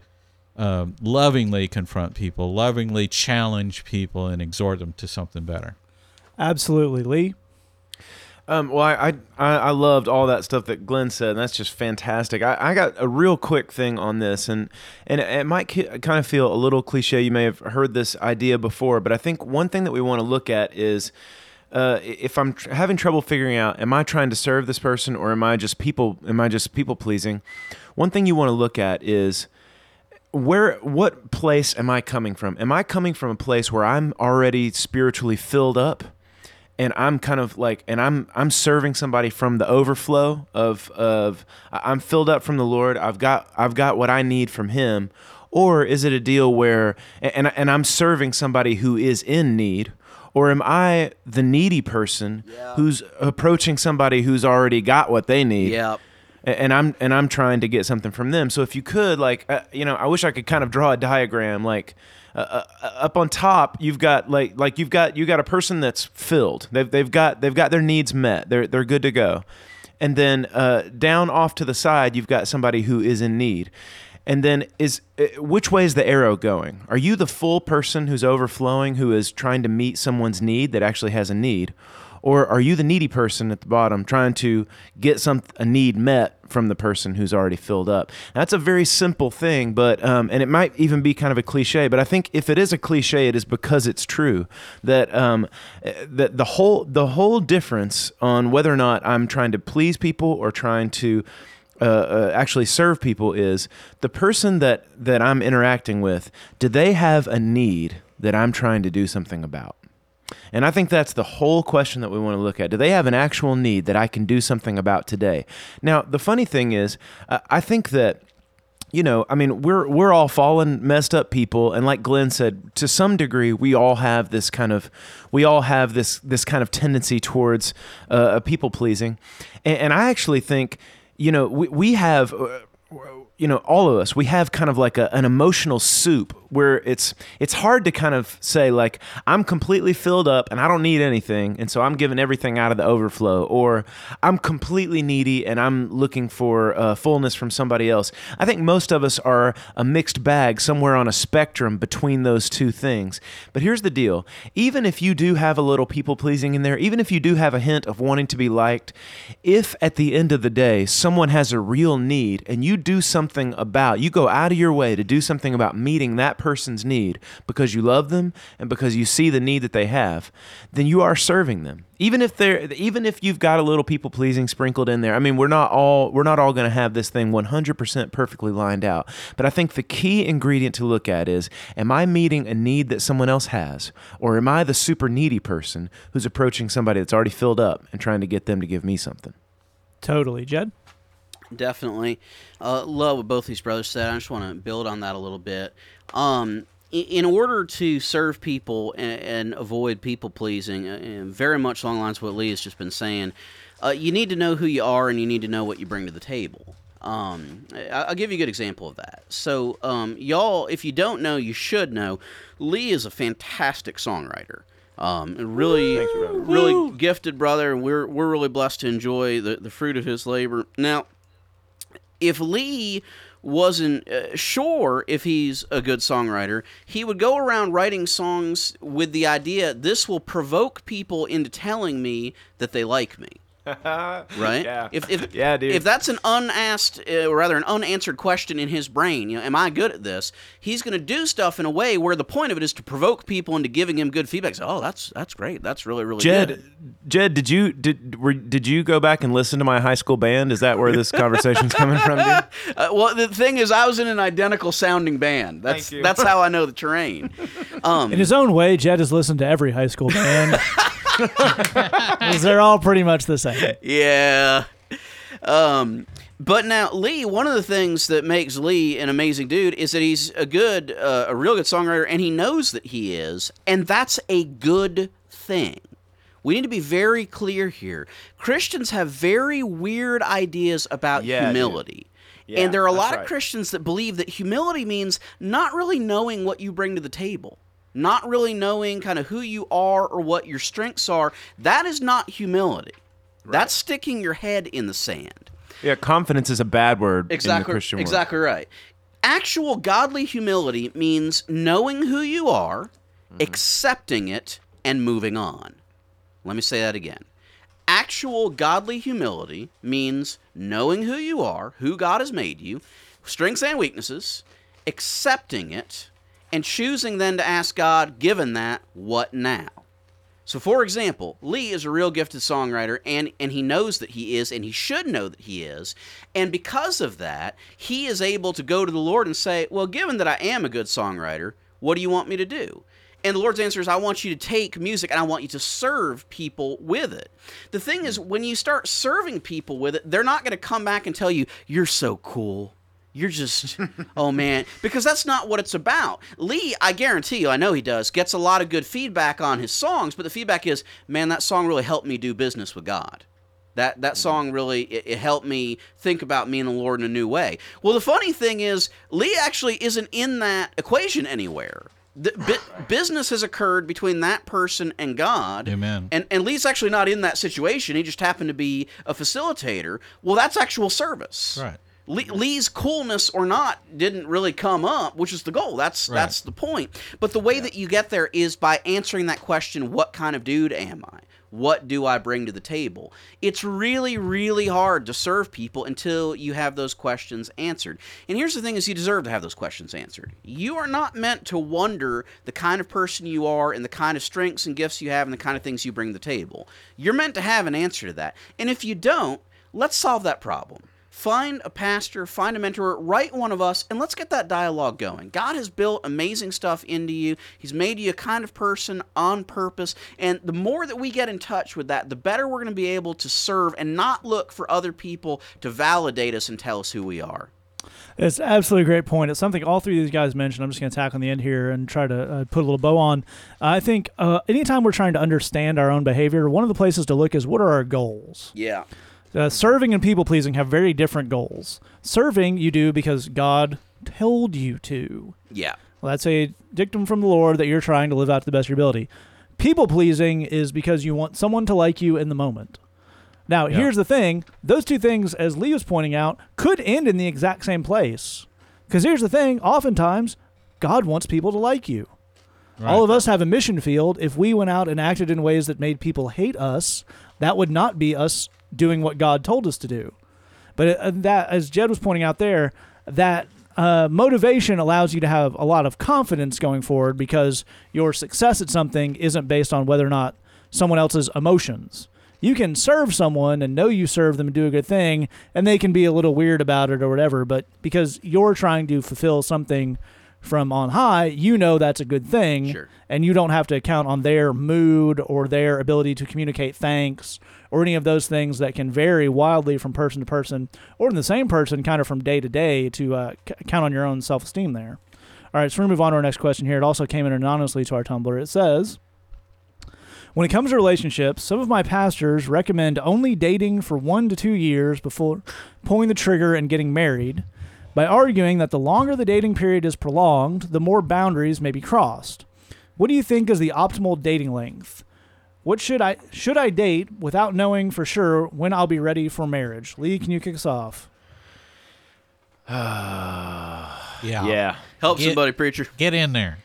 [SPEAKER 2] um, lovingly confront people lovingly challenge people and exhort them to something better.
[SPEAKER 1] Absolutely, Lee.
[SPEAKER 4] Um, well, I, I I loved all that stuff that Glenn said, and that's just fantastic. I, I got a real quick thing on this, and and it might kind of feel a little cliche. You may have heard this idea before, but I think one thing that we want to look at is uh, if I'm tr- having trouble figuring out, am I trying to serve this person or am I just people? Am I just people pleasing? One thing you want to look at is where what place am I coming from? Am I coming from a place where I'm already spiritually filled up? And I'm kind of like, and I'm I'm serving somebody from the overflow of of I'm filled up from the Lord. I've got I've got what I need from Him, or is it a deal where and and I'm serving somebody who is in need, or am I the needy person who's approaching somebody who's already got what they need?
[SPEAKER 3] Yep.
[SPEAKER 4] A- and I'm and I'm trying to get something from them. So if you could, like, uh, you know, I wish I could kind of draw a diagram, like. Uh, uh, up on top, you've got like like you've got you got a person that's filled. They've they've got they've got their needs met. They're they're good to go. And then uh, down off to the side, you've got somebody who is in need. And then is uh, which way is the arrow going? Are you the full person who's overflowing, who is trying to meet someone's need that actually has a need, or are you the needy person at the bottom trying to get some a need met from the person who's already filled up? That's a very simple thing, but um, and it might even be kind of a cliche. But I think if it is a cliche, it is because it's true that um, that the whole the whole difference on whether or not I'm trying to please people or trying to uh, uh, actually serve people is the person that that I'm interacting with. Do they have a need that I'm trying to do something about? And I think that's the whole question that we want to look at. Do they have an actual need that I can do something about today? Now, the funny thing is, uh, I think that you know, I mean, we're we're all fallen, messed up people, and like Glenn said, to some degree, we all have this kind of, we all have this this kind of tendency towards uh, people pleasing, and, and I actually think, you know, we we have. You know all of us we have kind of like a, an emotional soup where it's it's hard to kind of say like i'm completely filled up and i don't need anything and so i'm giving everything out of the overflow or i'm completely needy and i'm looking for uh, fullness from somebody else. I think most of us are a mixed bag somewhere on a spectrum between those two things. But here's the deal. Even if you do have a little people pleasing in there even if you do have a hint of wanting to be liked if at the end of the day someone has a real need and you do something something about, you go out of your way to do something about meeting that person's need because you love them and because you see the need that they have, then you are serving them. Even if they're even if you've got a little people pleasing sprinkled in there. I mean, we're not all we're not all going to have this thing 100% perfectly lined out. But I think the key ingredient to look at is am I meeting a need that someone else has or am I the super needy person who's approaching somebody that's already filled up and trying to get them to give me something?
[SPEAKER 1] Totally, Jed.
[SPEAKER 3] Definitely. Uh, love what both these brothers said. I just want to build on that a little bit. Um, in order to serve people and, and avoid people pleasing, uh, very much along the lines of what Lee has just been saying, uh, you need to know who you are and you need to know what you bring to the table. Um, I'll give you a good example of that. So, um, y'all, if you don't know, you should know. Lee is a fantastic songwriter. Um, really, really gifted brother, and we're we're really blessed to enjoy the, the fruit of his labor. Now, if Lee wasn't uh, sure if he's a good songwriter, he would go around writing songs with the idea this will provoke people into telling me that they like me. Right?
[SPEAKER 4] Yeah.
[SPEAKER 3] If, if
[SPEAKER 4] yeah, dude.
[SPEAKER 3] If that's an unasked, uh, or rather an unanswered question in his brain, you know, am I good at this? He's going to do stuff in a way where the point of it is to provoke people into giving him good feedback. So, oh, that's that's great. That's really really
[SPEAKER 4] Jed,
[SPEAKER 3] good.
[SPEAKER 4] Jed, did you did were, did you go back and listen to my high school band? Is that where this conversation's coming from, dude? [LAUGHS]
[SPEAKER 3] Uh, well, the thing is, I was in an identical sounding band. That's that's how I know the terrain. [LAUGHS]
[SPEAKER 1] Um, in his own way, Jed has listened to every high school band. [LAUGHS] Because [LAUGHS] they're all pretty much the same.
[SPEAKER 3] Yeah. Um, but now Lee, one of the things that makes Lee an amazing dude is that he's a good, uh, a real good songwriter, and he knows that he is, and that's a good thing. We need to be very clear here. Christians have very weird ideas about
[SPEAKER 4] Yeah,
[SPEAKER 3] humility.
[SPEAKER 4] Yeah,
[SPEAKER 3] and there are a
[SPEAKER 4] that's
[SPEAKER 3] lot
[SPEAKER 4] right.
[SPEAKER 3] of Christians that believe that humility means not really knowing what you bring to the table, not really knowing kind of who you are or what your strengths are. That is not humility. That's sticking your head in the sand.
[SPEAKER 4] Yeah, confidence is a bad word in the
[SPEAKER 3] Exactly.
[SPEAKER 4] Christian world.
[SPEAKER 3] Exactly right. Actual godly humility means knowing who you are,
[SPEAKER 4] Mm-hmm.
[SPEAKER 3] accepting it, and moving on. Let me say that again. Actual godly humility means knowing who you are, who God has made you, strengths and weaknesses, accepting it, and choosing then to ask God, given that, what now? So, for example, Lee is a real gifted songwriter, and, and he knows that he is, and he should know that he is. And because of that, he is able to go to the Lord and say, Well, given that I am a good songwriter, what do you want me to do? And the Lord's answer is, I want you to take music and I want you to serve people with it. The thing is, when you start serving people with it, they're not going to come back and tell you, You're so cool. You're just, oh man, because that's not what it's about. Lee, I guarantee you, I know he does, gets a lot of good feedback on his songs, but the feedback is, man, that song really helped me do business with God. That that mm-hmm. song really it, it helped me think about me and the Lord in a new way. Well, the funny thing is, Lee actually isn't in that equation anywhere. The, bu- business has occurred between that person and God.
[SPEAKER 2] Amen.
[SPEAKER 3] And and Lee's actually not in that situation. He just happened to be a facilitator. Well, that's actual service.
[SPEAKER 2] Right.
[SPEAKER 3] Lee, Lee's coolness or not didn't really come up, which is the goal. That's
[SPEAKER 2] Right.
[SPEAKER 3] that's the point. But the way that you get there is by answering that question: What kind of dude am I? What do I bring to the table? It's really, really hard to serve people until you have those questions answered. And here's the thing: is you deserve to have those questions answered. You are not meant to wonder the kind of person you are and the kind of strengths and gifts you have and the kind of things you bring to the table. You're meant to have an answer to that. And if you don't, let's solve that problem. Find a pastor, find a mentor, write one of us, and let's get that dialogue going. God has built amazing stuff into you. He's made you a kind of person on purpose. And the more that we get in touch with that, the better we're going to be able to serve and not look for other people to validate us and tell us who we are.
[SPEAKER 1] It's absolutely a great point. It's something all three of these guys mentioned. I'm just going to tack on the end here and try to uh, put a little bow on. I think uh, anytime we're trying to understand our own behavior, one of the places to look is what are our goals?
[SPEAKER 3] Yeah.
[SPEAKER 1] Uh, serving and people pleasing have very different goals. Serving you do because God told you to.
[SPEAKER 3] Yeah.
[SPEAKER 1] Well, that's a dictum from the Lord that you're trying to live out to the best of your ability. People pleasing is because you want someone to like you in the moment. Now,
[SPEAKER 2] Yeah.
[SPEAKER 1] here's the thing those two things, as Lee was pointing out, could end in the exact same place. Because here's the thing oftentimes, God wants people to like you. All of us have a mission field. If we went out and acted in ways that made people hate us, that would not be us doing what God told us to do. But uh, that, as Jed was pointing out there, that uh, motivation allows you to have a lot of confidence going forward because your success at something isn't based on whether or not someone else's emotions. You can serve someone and know you serve them and do a good thing, and they can be a little weird about it or whatever. But because you're trying to fulfill something from on high, you know that's a good thing,
[SPEAKER 3] Sure.
[SPEAKER 1] and you don't have to count on their mood or their ability to communicate thanks or any of those things that can vary wildly from person to person or in the same person kind of from day to day to uh, c- count on your own self-esteem there. All right so we're going to move on to our next question here. It also came in anonymously to our tumblr. It says when it comes to relationships some of my pastors recommend only dating for one to two years before pulling the trigger and getting married. By arguing that the longer the dating period is prolonged the more boundaries may be crossed. What do you think is the optimal dating length what should I should I date without knowing for sure when I'll be ready for marriage? Lee, can you kick us off? [SIGHS]
[SPEAKER 2] Yeah.
[SPEAKER 4] Yeah.
[SPEAKER 3] Help
[SPEAKER 2] Get-
[SPEAKER 3] somebody, preacher.
[SPEAKER 2] Get in there.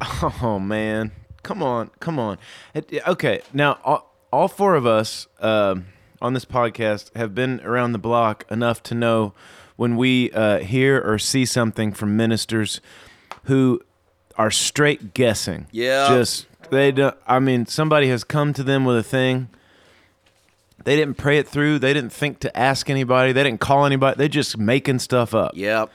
[SPEAKER 2] [LAUGHS]
[SPEAKER 4] Oh man, come on, come on. It- okay, now all, all four of us um, on this podcast have been around the block enough to know when we uh, hear or see something from ministers who are straight guessing.
[SPEAKER 3] Yeah.
[SPEAKER 4] just they don't. I mean, somebody has come to them with a thing. They didn't pray it through. They didn't think to ask anybody. They didn't call anybody. They're just making stuff up.
[SPEAKER 3] Yep.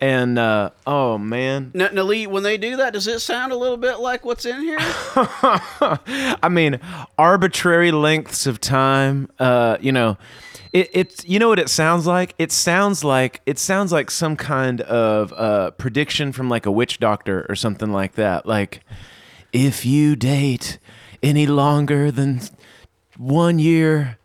[SPEAKER 4] And uh, oh man,
[SPEAKER 3] Now, now, Lee, when they do that, does it sound a little bit like what's in here? [LAUGHS]
[SPEAKER 4] I mean, arbitrary lengths of time. Uh, you know, it, it's you know what it sounds like. It sounds like it sounds like some kind of uh, prediction from like a witch doctor or something like that. Like, if you date any longer than one year,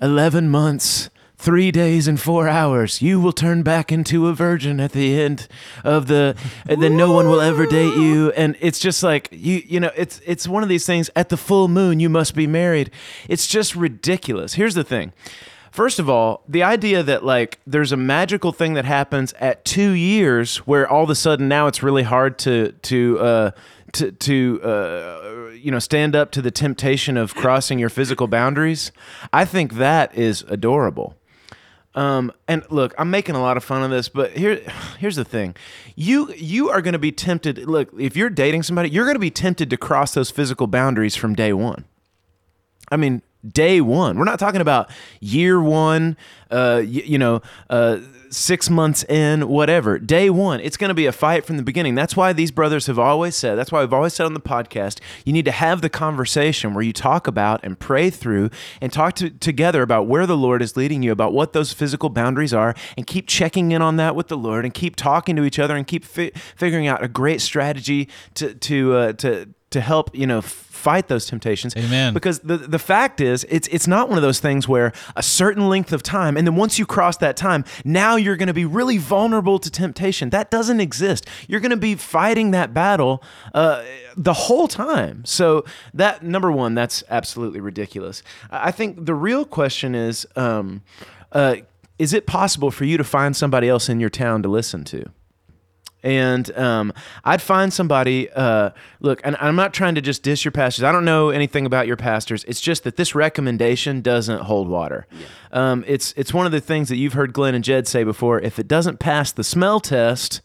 [SPEAKER 4] eleven months. Three days and four hours, you will turn back into a virgin at the end of the, and then no one will ever date you. And it's just like you, you know, it's it's one of these things. At the full moon, you must be married. It's just ridiculous. Here's the thing. First of all, the idea that like there's a magical thing that happens at two years, where all of a sudden now it's really hard to to uh, to to uh, you know stand up to the temptation of crossing your physical boundaries. I think that is adorable. Um, and look, I'm making a lot of fun of this, but here, here's the thing: you you are going to be tempted. Look, if you're dating somebody, you're going to be tempted to cross those physical boundaries from day one. I mean, day one. We're not talking about year one, uh, y- you know, uh, six months in, whatever. Day one. It's going to be a fight from the beginning. That's why these brothers have always said, that's why we've always said on the podcast, you need to have the conversation where you talk about and pray through and talk to, together about where the Lord is leading you, about what those physical boundaries are, and keep checking in on that with the Lord and keep talking to each other and keep fi- figuring out a great strategy to, to, uh, to, to help, you know, f- fight those temptations.
[SPEAKER 2] Amen.
[SPEAKER 4] Because the the fact is, it's it's not one of those things where a certain length of time, and then once you cross that time, now you're going to be really vulnerable to temptation. That doesn't exist. You're going to be fighting that battle uh, the whole time. So that number one, that's absolutely ridiculous. I I think the real question is. Um, uh, is it possible for you to find somebody else in your town to listen to? And um, I'd find somebody. Uh, look, and I'm not trying to just diss your pastors. I don't know anything about your pastors. It's just that this recommendation doesn't hold water. Um, it's it's one of the things that you've heard Glenn and Jed say before. If it doesn't pass the smell test,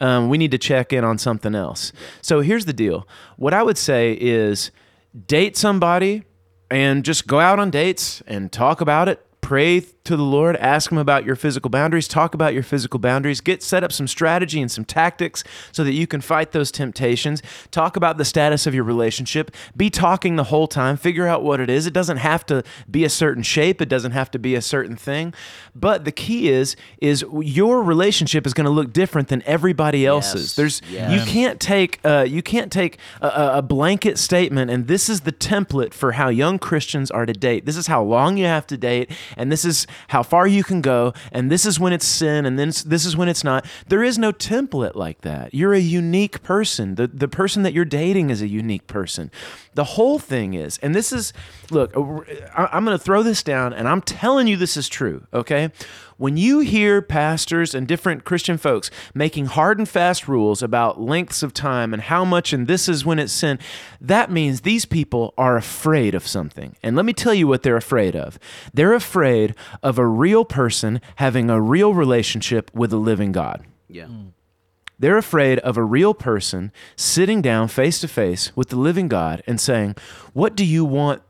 [SPEAKER 4] um, we need to check in on something else. So here's the deal. What I would say is date somebody and just go out on dates and talk about it. Pray to the Lord, ask him about your physical boundaries, talk about your physical boundaries, get set up some strategy and some tactics so that you can fight those temptations. Talk about the status of your relationship. Be talking the whole time, figure out what it is. It doesn't have to be a certain shape, it doesn't have to be a certain thing. But the key is is your relationship is going to look different than everybody else's.
[SPEAKER 3] Yes.
[SPEAKER 4] There's you can't take uh, you can't take a, a a blanket statement and this is the template for how young Christians are to date. This is how long you have to date, and this is how far you can go, and this is when it's sin, and then this is when it's not. There is no template like that. You're a unique person. The the person that you're dating is a unique person. The whole thing is, and this is look, uh, I'm going to throw this down, and I'm telling you this is true. Okay. When you hear pastors and different Christian folks making hard and fast rules about lengths of time and how much and this is when it's sin, that means these people are afraid of something. And let me tell you what they're afraid of. They're afraid of a real person having a real relationship with a living God.
[SPEAKER 3] Yeah. Mm.
[SPEAKER 4] They're afraid of a real person sitting down face to face with the living God and saying, What do you want m-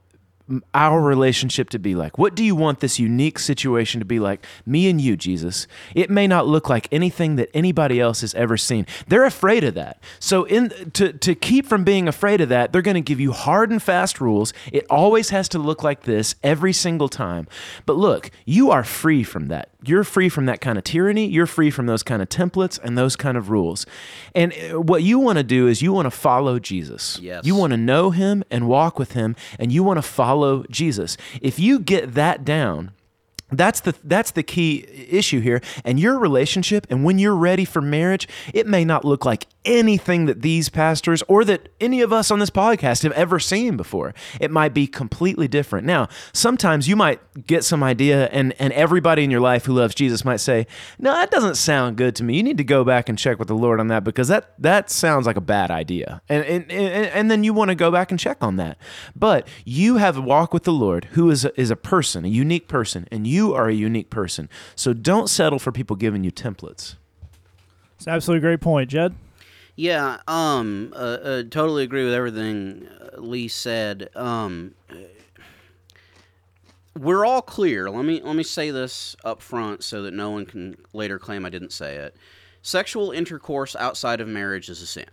[SPEAKER 4] our relationship to be like? What do you want this unique situation to be like? Me and you, Jesus. It may not look like anything that anybody else has ever seen. They're afraid of that. So in to to keep from being afraid of that, they're going to give you hard and fast rules. It always has to look like this every single time. But look, you are free from that. You're free from that kind of tyranny. You're free from those kind of templates and those kind of rules. And uh, what you want to do is you want to follow Jesus.
[SPEAKER 3] Yes.
[SPEAKER 4] You want to know him and walk with him and you want to follow Jesus. If you get that down, that's the that's the key issue here. And your relationship and when you're ready for marriage, it may not look like anything that these pastors or that any of us on this podcast have ever seen before. It might be completely different. Now, sometimes you might get some idea and and everybody in your life who loves Jesus might say, "No, that doesn't sound good to me. You need to go back and check with the Lord on that because that that sounds like a bad idea." And and and, and then you want to go back and check on that. But you have a walk with the Lord who is a, is a person, a unique person, and you are a unique person. So don't settle for people giving you templates.
[SPEAKER 1] It's an absolutely great point, Jed.
[SPEAKER 3] Yeah, um, uh, uh, totally agree with everything uh, Lee said. Um, we're all clear. Let me let me say this up front so that no one can later claim I didn't say it. Sexual intercourse outside of marriage is a sin.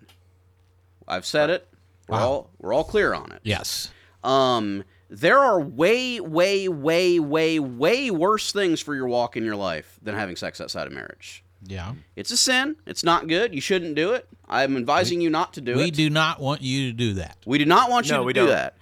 [SPEAKER 3] I've said it. We're
[SPEAKER 2] Wow.
[SPEAKER 3] all we're all clear on it.
[SPEAKER 2] Yes.
[SPEAKER 3] Um, there are way, way, way, way, way worse things for your walk in your life than having sex outside of marriage.
[SPEAKER 2] Yeah.
[SPEAKER 3] It's a sin. It's not good. You shouldn't do it. I'm advising you not to do
[SPEAKER 2] we
[SPEAKER 3] it.
[SPEAKER 2] We do not want you to do that.
[SPEAKER 3] We do not want you
[SPEAKER 4] No,
[SPEAKER 3] to
[SPEAKER 4] we
[SPEAKER 3] do
[SPEAKER 4] don't.
[SPEAKER 3] that.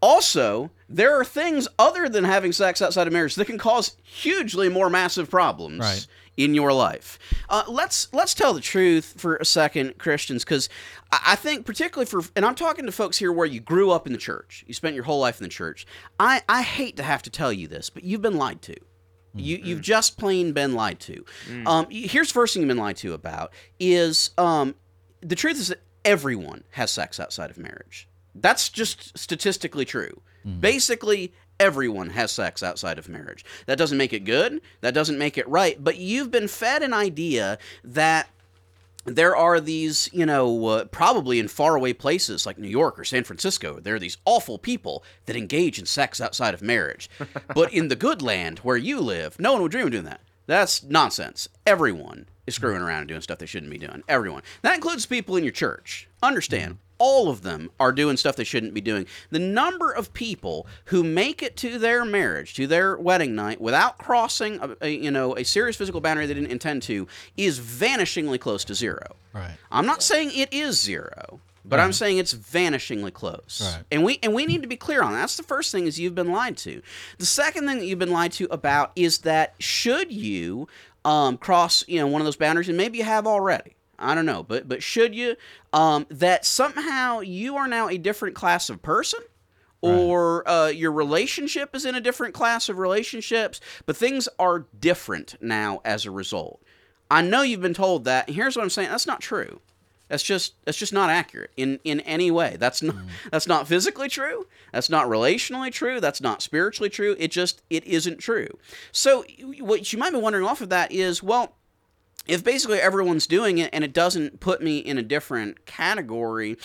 [SPEAKER 3] Also, there are things other than having sex outside of marriage that can cause hugely more massive problems
[SPEAKER 2] Right.
[SPEAKER 3] In your life. Uh, let's let's tell the truth for a second, Christians, because I, I think particularly for and I'm talking to folks here where you grew up in the church, you spent your whole life in the church. I I hate to have to tell you this, but you've been lied to. You, you've just plain been lied to. Um, here's the first thing you've been lied to about is um, the truth is that everyone has sex outside of marriage. That's just statistically true. Basically, everyone has sex outside of marriage. That doesn't make it good. That doesn't make it right. But you've been fed an idea that there are these, you know, uh, probably in faraway places like New York or San Francisco, there are these awful people that engage in sex outside of marriage. [LAUGHS] but in the good land where you live, no one would dream of doing that. That's nonsense. Everyone is screwing around and doing stuff they shouldn't be doing. Everyone. That includes people in your church. Understand. All of them are doing stuff they shouldn't be doing. The number of people who make it to their marriage, to their wedding night, without crossing, a, a, you know, a serious physical boundary they didn't intend to, is vanishingly close to zero.
[SPEAKER 2] Right.
[SPEAKER 3] I'm not saying it is zero, but I'm saying it's vanishingly close.
[SPEAKER 2] Right.
[SPEAKER 3] And we and we need to be clear on that. That's the first thing is you've been lied to. The second thing that you've been lied to about is that should you um, cross you know one of those boundaries, and maybe you have already. I don't know, but but should you um, that somehow you are now a different class of person? or uh, your relationship is in a different class of relationships, but things are different now as a result. I know you've been told that. And here's what I'm saying: that's not true. That's just that's just not accurate in in any way. That's not that's not physically true. That's not relationally true. That's not spiritually true. It just it isn't true. So what you might be wondering off of that is, well, if basically everyone's doing it and it doesn't put me in a different category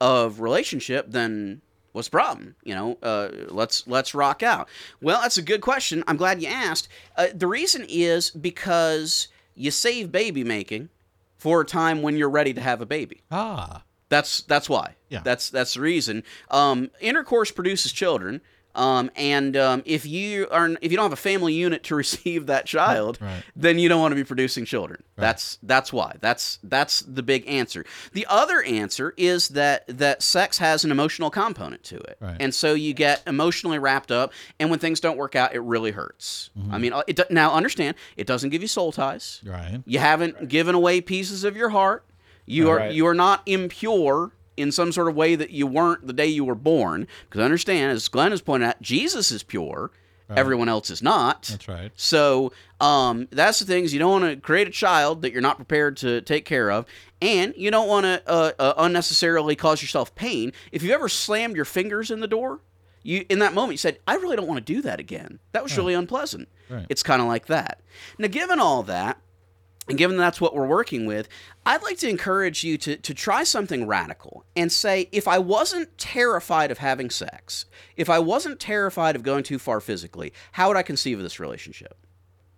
[SPEAKER 3] of relationship, then What's the problem? You know, uh, let's let's rock out. Well, that's a good question. I'm glad you asked. Uh, the reason is because you save baby making for a time when you're ready to have a baby.
[SPEAKER 2] Ah.
[SPEAKER 3] That's that's why.
[SPEAKER 2] Yeah.
[SPEAKER 3] That's that's the reason. Um, intercourse produces children. Um, and um, if you are if you don't have a family unit to [LAUGHS] receive that child,
[SPEAKER 2] Right.
[SPEAKER 3] then you don't want to be producing children. That's that's why. That's that's the big answer. The other answer is that that sex has an emotional component to it,
[SPEAKER 2] Right.
[SPEAKER 3] and so you get emotionally wrapped up. And when things don't work out, it really hurts.
[SPEAKER 2] Mm-hmm.
[SPEAKER 3] I mean, uh, it, now understand it doesn't give you soul ties.
[SPEAKER 2] Right.
[SPEAKER 3] You haven't given away pieces of your heart. You are
[SPEAKER 4] Right.
[SPEAKER 3] you are not impure in some sort of way that you weren't the day you were born. Because understand, as Glenn has pointed out, Jesus is pure. Everyone else is not.
[SPEAKER 2] That's right.
[SPEAKER 3] So um, that's the things you don't want to create a child that you're not prepared to take care of, and you don't want to uh, uh, unnecessarily cause yourself pain. If you've ever slammed your fingers in the door, you in that moment you said, "I really don't want to do that again. That was really unpleasant."
[SPEAKER 2] Right.
[SPEAKER 3] It's kind of like that. Now, given all that, and given that's what we're working with, I'd like to encourage you to, to try something radical and say, if I wasn't terrified of having sex, if I wasn't terrified of going too far physically, how would I conceive of this relationship?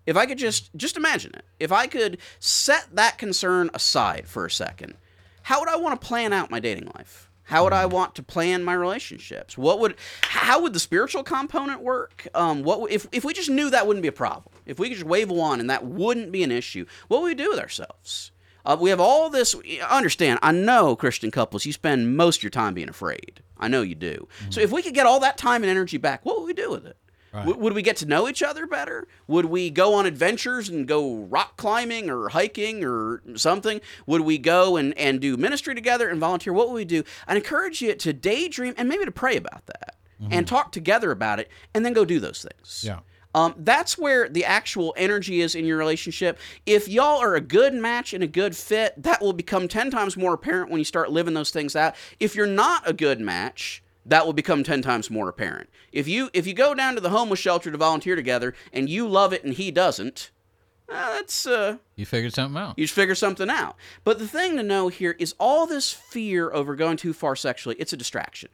[SPEAKER 3] If I could just just imagine it. If I could set that concern aside for a second, how would I want to plan out my dating life? How would I want to plan my relationships? What would how would the spiritual component work? Um, what if if we just knew that wouldn't be a problem? If we could just wave a wand and that wouldn't be an issue, what would we do with ourselves? Uh, we have all this. Understand? I know Christian couples. You spend most of your time being afraid. I know you do. So if we could get all that time and energy back, what would we do with it?
[SPEAKER 2] Right.
[SPEAKER 3] W- would we get to know each other better? Would we go on adventures and go rock climbing or hiking or something? Would we go and, and do ministry together and volunteer? What would we do? I'd encourage you to daydream and maybe to pray about that and talk together about it and then go do those things.
[SPEAKER 2] Yeah.
[SPEAKER 3] Um, that's where the actual energy is in your relationship. If y'all are a good match and a good fit, that will become 10 times more apparent when you start living those things out. If you're not a good match, that will become 10 times more apparent. If you if you go down to the homeless shelter to volunteer together and you love it and he doesn't, uh, that's uh,
[SPEAKER 2] You figured something out.
[SPEAKER 3] you figure something out. But the thing to know here is all this fear over going too far sexually, it's a distraction.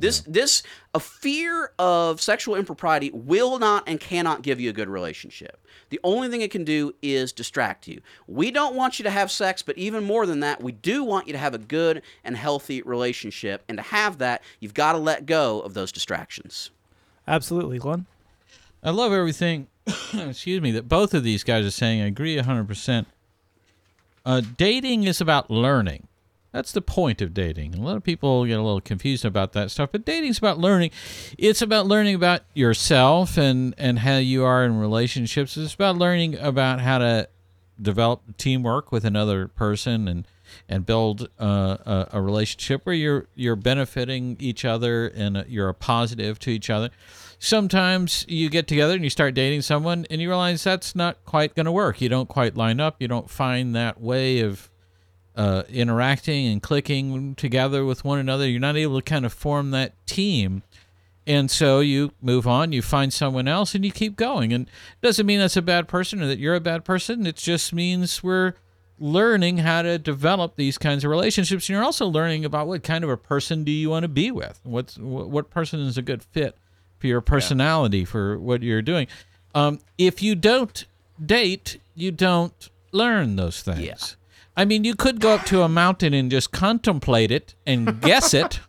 [SPEAKER 3] This this a fear of sexual impropriety will not and cannot give you a good relationship. The only thing it can do is distract you. We don't want you to have sex, but even more than that, we do want you to have a good and healthy relationship. And to have that, you've got to let go of those distractions.
[SPEAKER 1] Absolutely, Glenn.
[SPEAKER 2] I love everything, [COUGHS] excuse me, that both of these guys are saying. I agree 100%. Uh, dating is about learning. That's the point of dating. A lot of people get a little confused about that stuff, but dating's about learning. It's about learning about yourself and, and how you are in relationships. It's about learning about how to develop teamwork with another person and and build uh, a, a relationship where you're you're benefiting each other and uh, you're a positive to each other. Sometimes you get together and you start dating someone and you realize that's not quite going to work. You don't quite line up. You don't find that way of uh, interacting and clicking together with one another. You're not able to kind of form that team. And so you move on, you find someone else, and you keep going. And it doesn't mean that's a bad person or that you're a bad person. It just means we're learning how to develop these kinds of relationships. And you're also learning about what kind of a person do you want to be with? What's what, what person is a good fit for your personality for what you're doing? Um, if you don't date, you don't learn those things.
[SPEAKER 3] Yeah.
[SPEAKER 2] I mean, you could go up to a mountain and just contemplate it and guess it.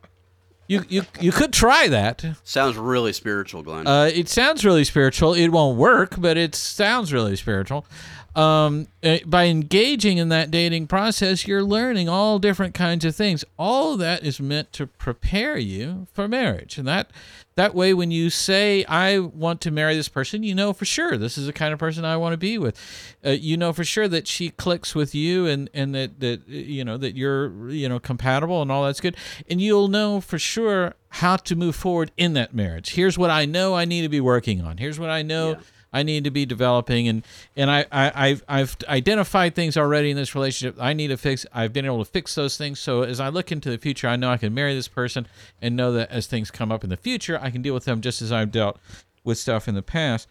[SPEAKER 2] You, you you could try that.
[SPEAKER 3] Sounds really spiritual, Glenn.
[SPEAKER 2] Uh, it sounds really spiritual. It won't work, but it sounds really spiritual. Um, uh, by engaging in that dating process, you're learning all different kinds of things. All of that is meant to prepare you for marriage, and that that way, when you say I want to marry this person, you know for sure this is the kind of person I want to be with. Uh, you know for sure that she clicks with you, and and that that uh, you know that you're you know compatible, and all that's good. And you'll know for sure how to move forward in that marriage. Here's what I know I need to be working on. Here's what I know.
[SPEAKER 3] Yeah.
[SPEAKER 2] I need to be developing and and I, I I've I've identified things already in this relationship I need to fix. I've been able to fix those things. So as I look into the future, I know I can marry this person and know that as things come up in the future, I can deal with them just as I've dealt with stuff in the past.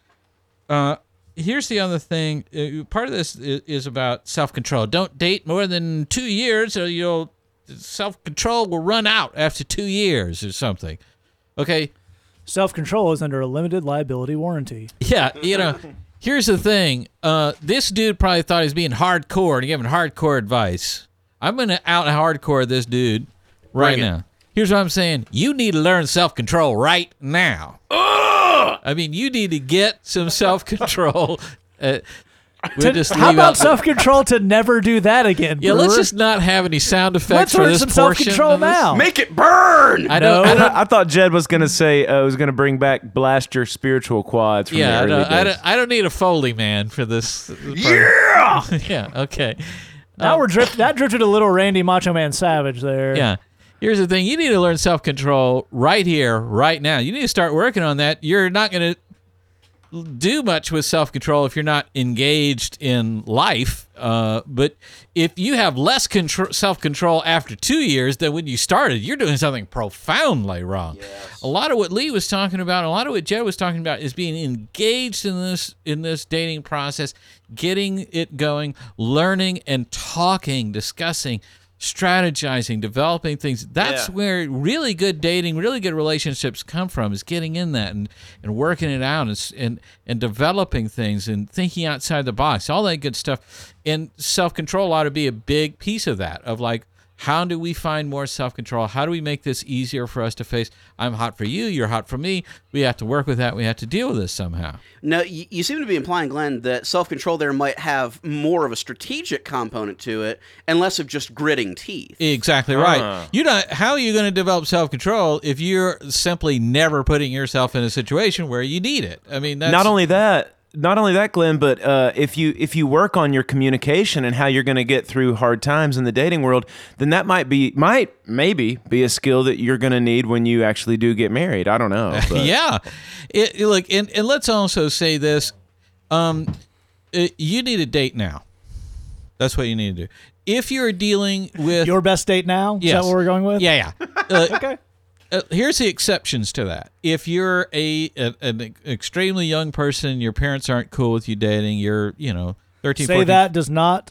[SPEAKER 2] Uh, here's the other thing. Uh, part of this is, about self control. Don't date more than two years, or you'll self control will run out after two years or something. Okay,
[SPEAKER 1] Self control is under a limited liability warranty.
[SPEAKER 2] yeah, you know. [LAUGHS] Here's the thing. Uh, this dude probably thought he was being hardcore and giving hardcore advice. I'm gonna out hardcore this dude right
[SPEAKER 3] Bring it.
[SPEAKER 2] now. Here's what I'm saying. You need to learn self control right now. I mean, you need to get some [LAUGHS] self control. Uh, [LAUGHS] we'll just
[SPEAKER 1] How about
[SPEAKER 2] out-
[SPEAKER 1] self control to never do that again?
[SPEAKER 2] Yeah, let's just not have any sound effects
[SPEAKER 1] Let's
[SPEAKER 2] for
[SPEAKER 1] learn
[SPEAKER 2] this
[SPEAKER 1] some self control now.
[SPEAKER 3] Make it burn.
[SPEAKER 2] I don't. I [LAUGHS]
[SPEAKER 1] No.
[SPEAKER 4] I thought Jed was gonna say uh, was gonna bring back blaster spiritual quads. From
[SPEAKER 2] yeah, I
[SPEAKER 4] early
[SPEAKER 2] don't, I, don't, I don't need a Foley man for this. Yeah. [LAUGHS] yeah. Okay.
[SPEAKER 1] now we're drift. That drifted a little Randy Macho Man Savage there.
[SPEAKER 2] Yeah. Here's the thing: you need to learn self control right here, right now. You need to start working on that. You're not going to do much with self control if you're not engaged in life. Uh, but if you have less control, self control after two years than when you started, you're doing something profoundly wrong. A lot of what Lee was talking about, a lot of what Jed was talking about, is being engaged in this in this dating process, getting it going, learning and talking, discussing strategizing, developing things. That's
[SPEAKER 4] Yeah.
[SPEAKER 2] where really good dating, really good relationships come from is getting in that and, and working it out and, and and developing things and thinking outside the box, all that good stuff. And self control ought to be a big piece of that. Of like, how do we find more self control? How do we make this easier for us to face? I'm hot for you, you're hot for me. We have to work with that. We have to deal with this somehow.
[SPEAKER 3] No, you, you seem to be implying, Glenn, that self control there might have more of a strategic component to it and less of just gritting teeth.
[SPEAKER 2] Exactly right. Ah. You not how are you going to develop self control if you're simply never putting yourself in a situation where you need it? I mean, that's
[SPEAKER 4] not only that not only that glenn but uh, if you if you work on your communication and how you're going to get through hard times in the dating world then that might be might maybe be a skill that you're going to need when you actually do get married i don't know [LAUGHS] but-
[SPEAKER 2] yeah. It, it- look, and, and let's also say this: um, it- you need a date now. That's what you need to do. If you're dealing with
[SPEAKER 1] Your best date now? Is
[SPEAKER 2] Yes.
[SPEAKER 1] that what we're going with?
[SPEAKER 2] yeah, yeah. [LAUGHS] Uh,
[SPEAKER 1] Okay.
[SPEAKER 2] Uh, here's the exceptions to that. If you're a, a an extremely young person, your parents aren't cool with you dating. You're you know 13,
[SPEAKER 1] Say
[SPEAKER 2] 14
[SPEAKER 1] that does not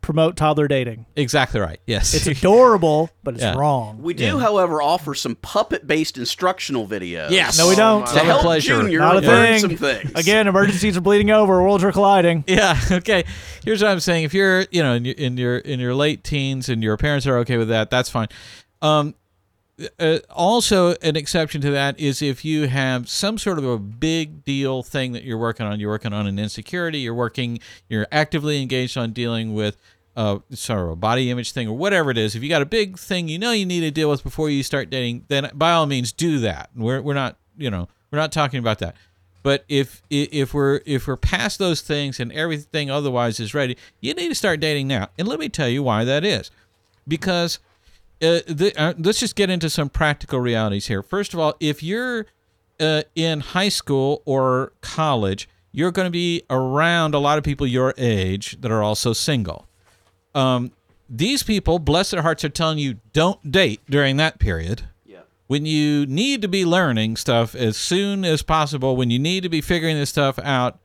[SPEAKER 1] promote toddler dating.
[SPEAKER 2] exactly right. Yes,
[SPEAKER 1] It's [LAUGHS] adorable, but it's
[SPEAKER 2] Yeah.
[SPEAKER 1] wrong.
[SPEAKER 3] We do,
[SPEAKER 2] Yeah.
[SPEAKER 3] however, offer some puppet based instructional videos.
[SPEAKER 2] yes.
[SPEAKER 1] No, we don't.
[SPEAKER 3] To
[SPEAKER 2] Love and
[SPEAKER 3] help
[SPEAKER 2] pleasure.
[SPEAKER 3] Junior
[SPEAKER 1] Not a
[SPEAKER 3] learn
[SPEAKER 1] thing.
[SPEAKER 3] some things.
[SPEAKER 1] Again, emergencies are bleeding over. Worlds are colliding. [LAUGHS]
[SPEAKER 2] Yeah. Okay. Here's what I'm saying. If you're, you know, in your in your in your late teens and your parents are okay with that, that's fine. Um, uh, also, an exception to that is if you have some sort of a big deal thing that you're working on. You're working on an insecurity. You're working. You're actively engaged on dealing with. Uh, sort of a body image thing or whatever it is. If you got a big thing you know you need to deal with before you start dating, then by all means do that. We're, we're not, you know, we're not talking about that. But if if we're if we're past those things and everything otherwise is ready, you need to start dating now. And let me tell you why that is, because uh, the, uh, let's just get into some practical realities here. First of all, if you're uh, in high school or college, you're going to be around a lot of people your age that are also single. Um, these people, bless their hearts, are telling you don't date during that period
[SPEAKER 3] Yeah.
[SPEAKER 2] when you need to be learning stuff as soon as possible, when you need to be figuring this stuff out,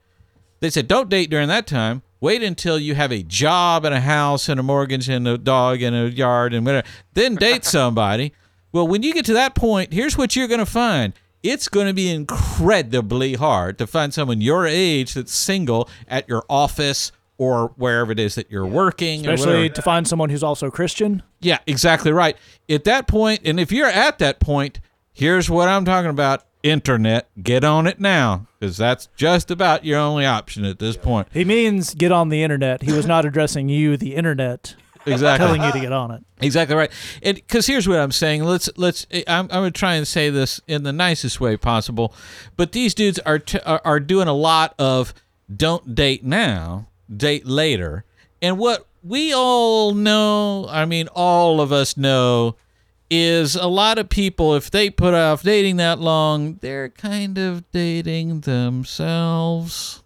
[SPEAKER 2] they said don't date during that time. Wait until you have a job and a house and a mortgage and a dog and a yard and whatever. Then [LAUGHS] date somebody. Well, when you get to that point, here's what you're going to find. It's going to be incredibly hard to find someone your age that's single at your office or wherever it is that you're working.
[SPEAKER 1] Especially
[SPEAKER 2] whatever.
[SPEAKER 1] to find someone who's also Christian.
[SPEAKER 2] Yeah, exactly right. At that point, and if you're at that point, here's what I'm talking about internet. Get on it now because that's just about your only option at this point.
[SPEAKER 1] He means get on the internet. He was not [LAUGHS] addressing you, the internet,
[SPEAKER 2] Exactly.
[SPEAKER 1] telling you to get on it.
[SPEAKER 2] Exactly right. And because here's what I'm saying. Let's let's. Eh, I'm, I'm gonna try and say this in the nicest way possible, but these dudes are t- are, are doing a lot of don't date now, date later, and what we all know. I mean, all of us know. Is a lot of people, if they put off dating that long, they're kind of dating themselves.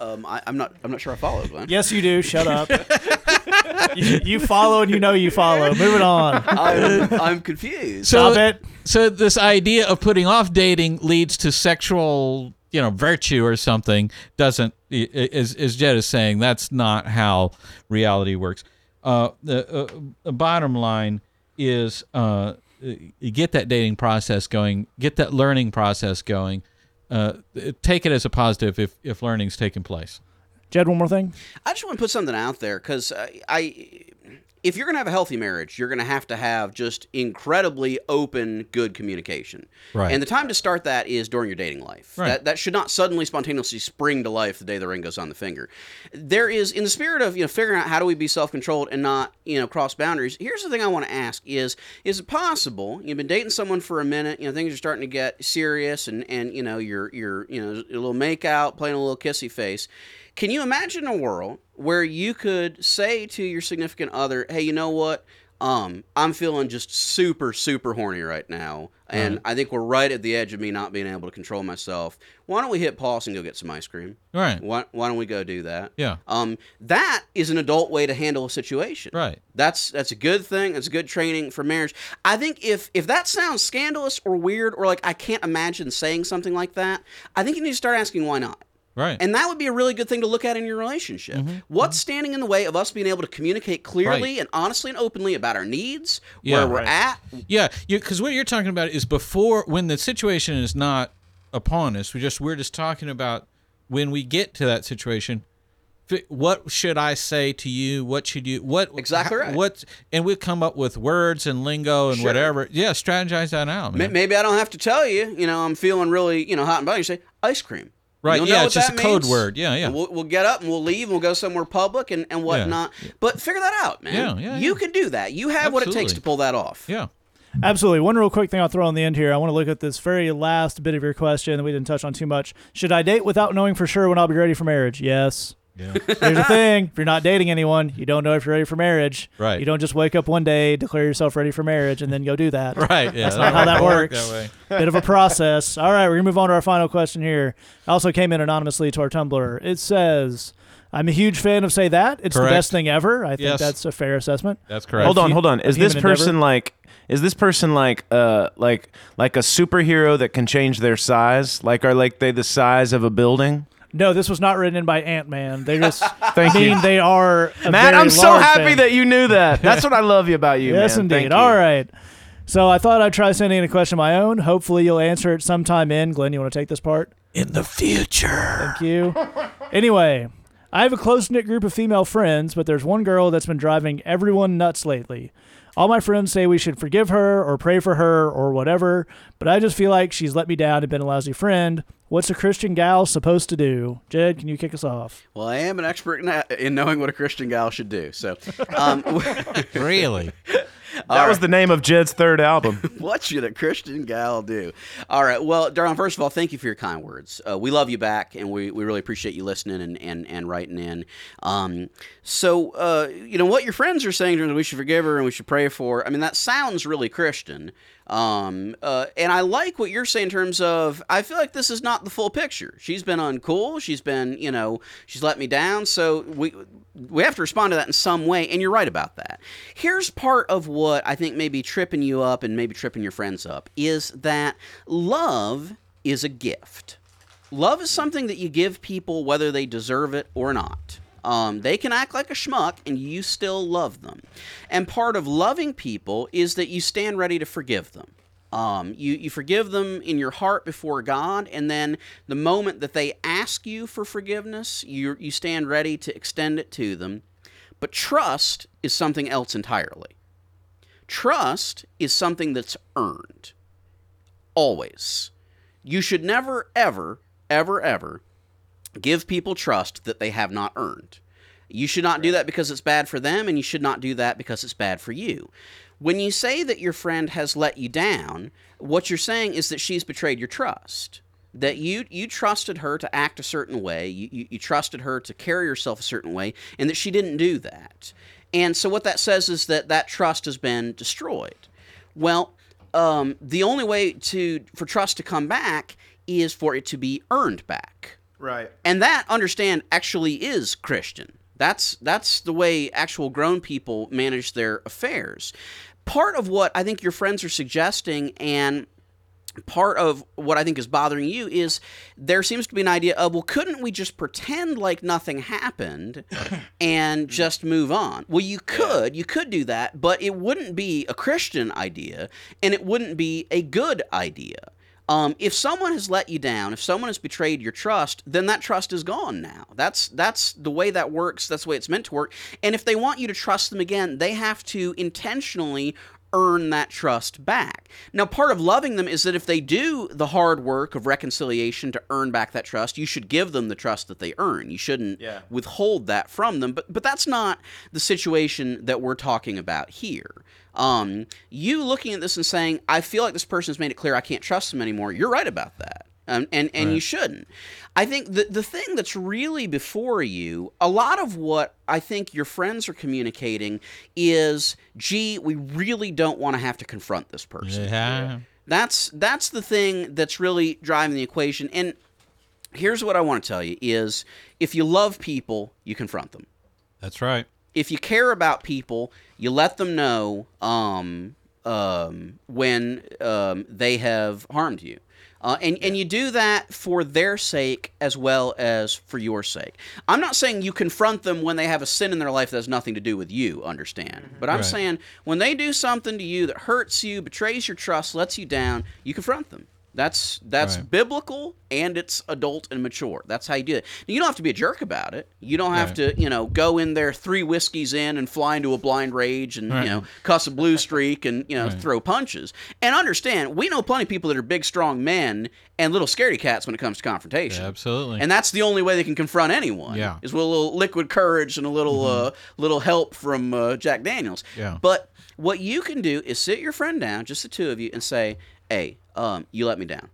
[SPEAKER 3] Um, I, I'm not. I'm not sure I follow, Glenn.
[SPEAKER 1] Yes, you do. Shut up. [LAUGHS] you, you follow and you know you follow. Moving on.
[SPEAKER 3] I'm, I'm confused.
[SPEAKER 2] So,
[SPEAKER 1] Stop it.
[SPEAKER 2] so this idea of putting off dating leads to sexual, you know, virtue or something doesn't, i- i- as, as Jed is saying, that's not how reality works. uh, the uh, uh, bottom line is uh, get that dating process going, get that learning process going. Uh, take it as a positive if if learning's taking place.
[SPEAKER 1] Jed, one more thing.
[SPEAKER 3] I just want to put something out there because I, I, if you're going to have a healthy marriage, you're going to have to have just incredibly open, good communication.
[SPEAKER 2] Right.
[SPEAKER 3] And the time to start that is during your dating life.
[SPEAKER 2] Right.
[SPEAKER 3] That that should not suddenly spontaneously spring to life the day the ring goes on the finger. There is, in the spirit of you know figuring out how do we be self-controlled and not you know cross boundaries. Here's the thing I want to ask: is is it possible you've been dating someone for a minute, you know things are starting to get serious, and and you know you're you're you know a little make out, playing a little kissy face. Can you imagine a world where you could say to your significant other, "Hey, you know what? Um, I'm feeling just super, super horny right now, and
[SPEAKER 2] Right.
[SPEAKER 3] I think we're right at the edge of me not being able to control myself. Why don't we hit pause and go get some ice cream?
[SPEAKER 2] Right.
[SPEAKER 3] Why, why don't we go do that?
[SPEAKER 2] Yeah.
[SPEAKER 3] Um, that is an adult way to handle a situation.
[SPEAKER 2] Right.
[SPEAKER 3] That's that's a good thing. That's good training for marriage. I think if if that sounds scandalous or weird or like I can't imagine saying something like that, I think you need to start asking why not.
[SPEAKER 2] Right.
[SPEAKER 3] And that would be a really good thing to look at in your relationship. What's standing in the way of us being able to communicate clearly
[SPEAKER 2] Mm-hmm. Right.
[SPEAKER 3] and honestly and openly about our needs,
[SPEAKER 2] Yeah.
[SPEAKER 3] where we're
[SPEAKER 4] Right.
[SPEAKER 3] at?
[SPEAKER 2] Yeah, because what you're talking about is before when the situation is not upon us. We just we're just talking about when we get to that situation. What should I say to you? What should you? What
[SPEAKER 3] Exactly right.
[SPEAKER 2] What and we come up with words and lingo and
[SPEAKER 3] Sure.
[SPEAKER 2] whatever. Yeah, strategize that out. Man.
[SPEAKER 3] Maybe I don't have to tell you. You know, I'm feeling really you know hot and bothered. You say ice cream.
[SPEAKER 2] Right, yeah, it's just
[SPEAKER 3] that
[SPEAKER 2] a code
[SPEAKER 3] means.
[SPEAKER 2] word. Yeah, yeah.
[SPEAKER 3] We'll, we'll get up and we'll leave and we'll go somewhere public and, and whatnot. But figure that out, man.
[SPEAKER 2] Yeah, yeah,
[SPEAKER 3] You
[SPEAKER 2] yeah.
[SPEAKER 3] can do that. You have what it takes to pull that off.
[SPEAKER 2] Yeah.
[SPEAKER 1] Absolutely. One real quick thing I'll throw on the end here. I want to look at this very last bit of your question that we didn't touch on too much. Should I date without knowing for sure when I'll be ready for marriage? Yes.
[SPEAKER 2] Yeah. [LAUGHS]
[SPEAKER 1] Here's the thing: if you're not dating anyone, you don't know if you're ready for marriage.
[SPEAKER 2] Right.
[SPEAKER 1] You don't just wake up one day, declare yourself ready for marriage, and then go do that. [LAUGHS]
[SPEAKER 2] right. Yeah.
[SPEAKER 1] That's not how that
[SPEAKER 2] don't work
[SPEAKER 1] works.
[SPEAKER 2] That way. [LAUGHS]
[SPEAKER 1] Bit of a process. All right, we're gonna move on to our final question here. Also came in anonymously to our Tumblr. It says, "I'm a huge fan of Say That. It's
[SPEAKER 2] Correct.
[SPEAKER 1] the best thing ever. I think
[SPEAKER 2] Yes.
[SPEAKER 1] that's a fair assessment."
[SPEAKER 2] That's correct.
[SPEAKER 4] Hold on, hold on. Is this
[SPEAKER 1] human endeavor.
[SPEAKER 4] person like? Is this person like uh like like a superhero that can change their size? Like are like they the size of a building?
[SPEAKER 1] No, this was not written in by Ant Man. They just [LAUGHS]
[SPEAKER 4] Thank
[SPEAKER 1] mean
[SPEAKER 4] you.
[SPEAKER 1] they are. A
[SPEAKER 4] Matt,
[SPEAKER 1] very
[SPEAKER 4] I'm so happy
[SPEAKER 1] fan.
[SPEAKER 4] that you knew that. [LAUGHS] That's what I love you about you,
[SPEAKER 1] Yes,
[SPEAKER 4] man.
[SPEAKER 1] indeed.
[SPEAKER 4] Thank you.
[SPEAKER 1] All right. So I thought I'd try sending in a question of my own. Hopefully, you'll answer it sometime in. Glenn, you want to take this part?
[SPEAKER 2] In the future.
[SPEAKER 1] Thank you. anyway, I have a close knit group of female friends, but there's one girl that's been driving everyone nuts lately. All my friends say we should forgive her or pray for her or whatever, but I just feel like she's let me down and been a lousy friend. What's a Christian gal supposed to do? Jed, can you kick us off?
[SPEAKER 3] Well, I am an expert in, that, in knowing what a Christian gal should do. So, um, [LAUGHS]
[SPEAKER 2] Really?
[SPEAKER 4] That was the name of Jed's third album. [LAUGHS]
[SPEAKER 3] what should a Christian gal do? All right. Well, Darren, first of all, thank you for your kind words. Uh, we love you back, and we, we really appreciate you listening and, and, and writing in. Um, so, uh, you know, what your friends are saying we should forgive her and we should pray for her. I mean, that sounds really Christian. Um, uh, and I like what you're saying in terms of, I feel like this is not the full picture. She's been uncool. She's been, you know, she's let me down. So we, we have to respond to that in some way. And you're right about that. Here's part of what I think may be tripping you up and maybe tripping your friends up is that love is a gift. Love is something that you give people whether they deserve it or not. Um, they can act like a schmuck and you still love them. And part of loving people is that you stand ready to forgive them. Um, you, you forgive them in your heart before God, and then the moment that they ask you for forgiveness, you, you stand ready to extend it to them. But trust is something else entirely. Trust is something that's earned. Always. You should never, ever, ever, ever give people trust that they have not earned. You should not do that because it's bad for them, and you should not do that because it's bad for you. When you say that your friend has let you down, what you're saying is that she's betrayed your trust. That you you trusted her to act a certain way, you, you, you trusted her to carry herself a certain way, and that she didn't do that. And so what that says is that that trust has been destroyed. Well, um, the only way to for trust to come back is for it to be earned back
[SPEAKER 4] right.
[SPEAKER 3] and that understand actually is christian that's that's the way actual grown people manage their affairs part of what i think your friends are suggesting and part of what I think is bothering you is there seems to be an idea of, well, couldn't we just pretend like nothing happened [LAUGHS] and just move on? Well, you could. You could do that, but it wouldn't be a Christian idea and it wouldn't be a good idea. Um, if someone has let you down, if someone has betrayed your trust, then that trust is gone now. That's that's the way that works. That's the way it's meant to work. And if they want you to trust them again, they have to intentionally earn that trust back. Now, part of loving them is that if they do the hard work of reconciliation to earn back that trust, you should give them the trust that they earn. You shouldn't
[SPEAKER 4] Yeah.
[SPEAKER 3] withhold that from them. But but that's not the situation that we're talking about here. Um, you looking at this and saying, "I feel like this person's made it clear I can't trust them anymore." You're right about that. Um, and and you shouldn't. I think the the thing that's really before you, a lot of what I think your friends are communicating is, "Gee, we really don't want to have to confront this person."
[SPEAKER 2] Yeah.
[SPEAKER 3] That's that's the thing that's really driving the equation. And here's what I want to tell you is if you love people, you confront them.
[SPEAKER 2] That's right.
[SPEAKER 3] If you care about people, you let them know um, um, when um, they have harmed you. Uh, and, and you do that for their sake as well as for your sake. I'm not saying you confront them when they have a sin in their life that has nothing to do with you, understand? But I'm
[SPEAKER 2] Right.
[SPEAKER 3] saying when they do something to you that hurts you, betrays your trust, lets you down, you confront them. That's that's
[SPEAKER 2] Right.
[SPEAKER 3] biblical and it's adult and mature. That's how you do it. Now, you don't have to be a jerk about it. You don't have
[SPEAKER 2] Right.
[SPEAKER 3] to, you know, go in there three whiskeys in and fly into a blind rage and
[SPEAKER 2] Right.
[SPEAKER 3] you know cuss a blue streak and you know throw punches. And understand, we know plenty of people that are big, strong men and little scaredy cats when it comes to confrontation.
[SPEAKER 2] Absolutely.
[SPEAKER 3] And that's the only way they can confront anyone.
[SPEAKER 2] Yeah.
[SPEAKER 3] is with a little liquid courage and a little uh, little help from uh, Jack Daniels.
[SPEAKER 2] Yeah.
[SPEAKER 3] But what you can do is sit your friend down, just the two of you, and say, "Hey, um, you let me down.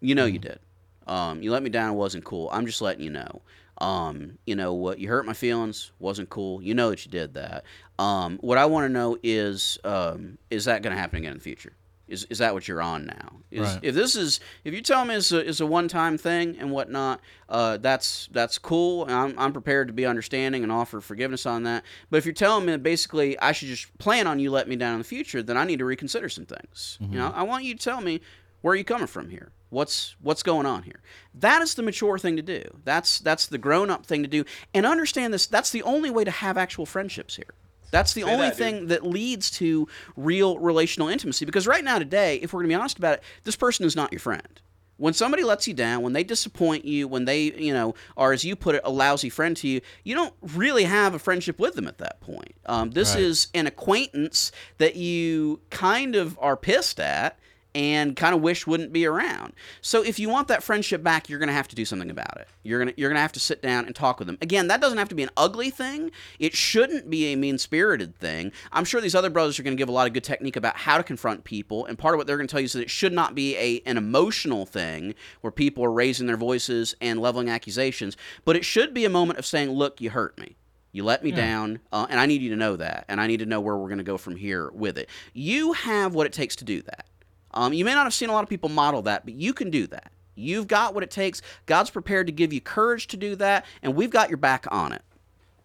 [SPEAKER 3] You know you did. Um, you let me down. It wasn't cool. I'm just letting you know. Um, you know what? You hurt my feelings. Wasn't cool. You know that you did that. Um, what I want to know is, um, is that going to happen again in the future? Is, is that what you're on now? Is,
[SPEAKER 2] Right.
[SPEAKER 3] If this is, if you tell me it's a, it's a one time thing and whatnot, uh, that's that's cool. I'm, I'm prepared to be understanding and offer forgiveness on that. But if you're telling me that basically I should just plan on you letting me down in the future, then I need to reconsider some things. You know, I want you to tell me where are you coming from here. What's what's going on here? That is the mature thing to do. That's that's the grown up thing to do. And understand this. That's the only way to have actual friendships here. That's the only
[SPEAKER 4] that,
[SPEAKER 3] thing that leads to real relational intimacy. Because right now, today, if we're going to be honest about it, this person is not your friend. When somebody lets you down, when they disappoint you, when they, you know, are, as you put it, a lousy friend to you, you don't really have a friendship with them at that point. Um, this
[SPEAKER 2] Right.
[SPEAKER 3] is an acquaintance that you kind of are pissed at and kind of wish wouldn't be around. So if you want that friendship back, you're going to have to do something about it. You're going to you're going to have to sit down and talk with them. Again, that doesn't have to be an ugly thing. It shouldn't be a mean-spirited thing. I'm sure these other brothers are going to give a lot of good technique about how to confront people, and part of what they're going to tell you is that it should not be a an emotional thing where people are raising their voices and leveling accusations, but it should be a moment of saying, "Look, you hurt me." You let me down, uh, and I need you to know that, and I need to know where we're going to go from here with it. You have what it takes to do that. Um, you may not have seen a lot of people model that, but you can do that. You've got what it takes. God's prepared to give you courage to do that, and we've got your back on it.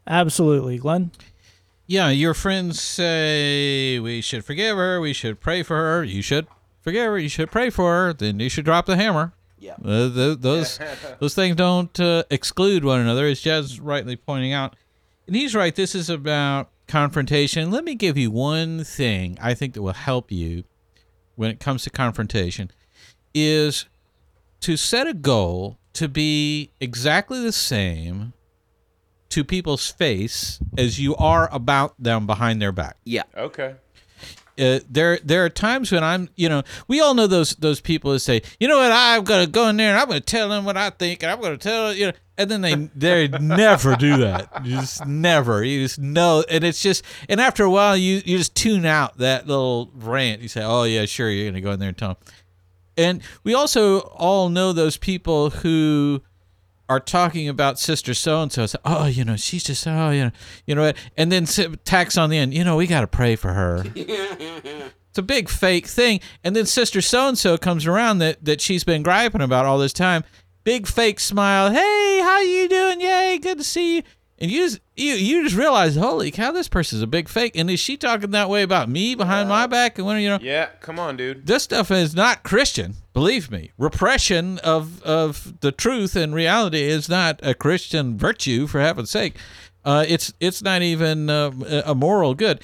[SPEAKER 1] Absolutely, Glenn.
[SPEAKER 2] Yeah, your friends say we should forgive her, we should pray for her, you should forgive her, you should pray for her, then you should drop the hammer.
[SPEAKER 3] Yeah.
[SPEAKER 2] Uh, th- those those [LAUGHS] things don't uh, exclude one another, as Jazz rightly pointing out. And he's right. This is about confrontation. Let me give you one thing I think that will help you when it comes to confrontation is to set a goal to be exactly the same to people's face as you are about them behind their back
[SPEAKER 3] Yeah.
[SPEAKER 4] Okay.
[SPEAKER 2] Uh, there there are times when I'm, you know, we all know those those people that say, you know what, I'm gonna go in there and I'm gonna tell them what I think and I'm gonna tell you know, and then they [LAUGHS] they never do that, You just never. You just know, and it's just, and after a while, you you just tune out that little rant. You say, oh yeah, sure, you're gonna go in there and tell them. And we also all know those people who are talking about sister so and so. Oh, you know, she's just oh, you know, you know what? And then s- tax on the end. You know, we got to pray for her. [LAUGHS] it's a big fake thing. And then sister so and so comes around that that she's been griping about all this time. Big fake smile. Hey, how you doing? Yay, good to see you. And you just you you just realize, holy cow, this person's a big fake. And is she talking that way about me behind my back? And when you know,
[SPEAKER 4] Yeah, come on, dude.
[SPEAKER 2] this stuff is not Christian. Believe me, repression of of the truth and reality is not a Christian virtue. For heaven's sake, uh, it's it's not even uh, a moral good.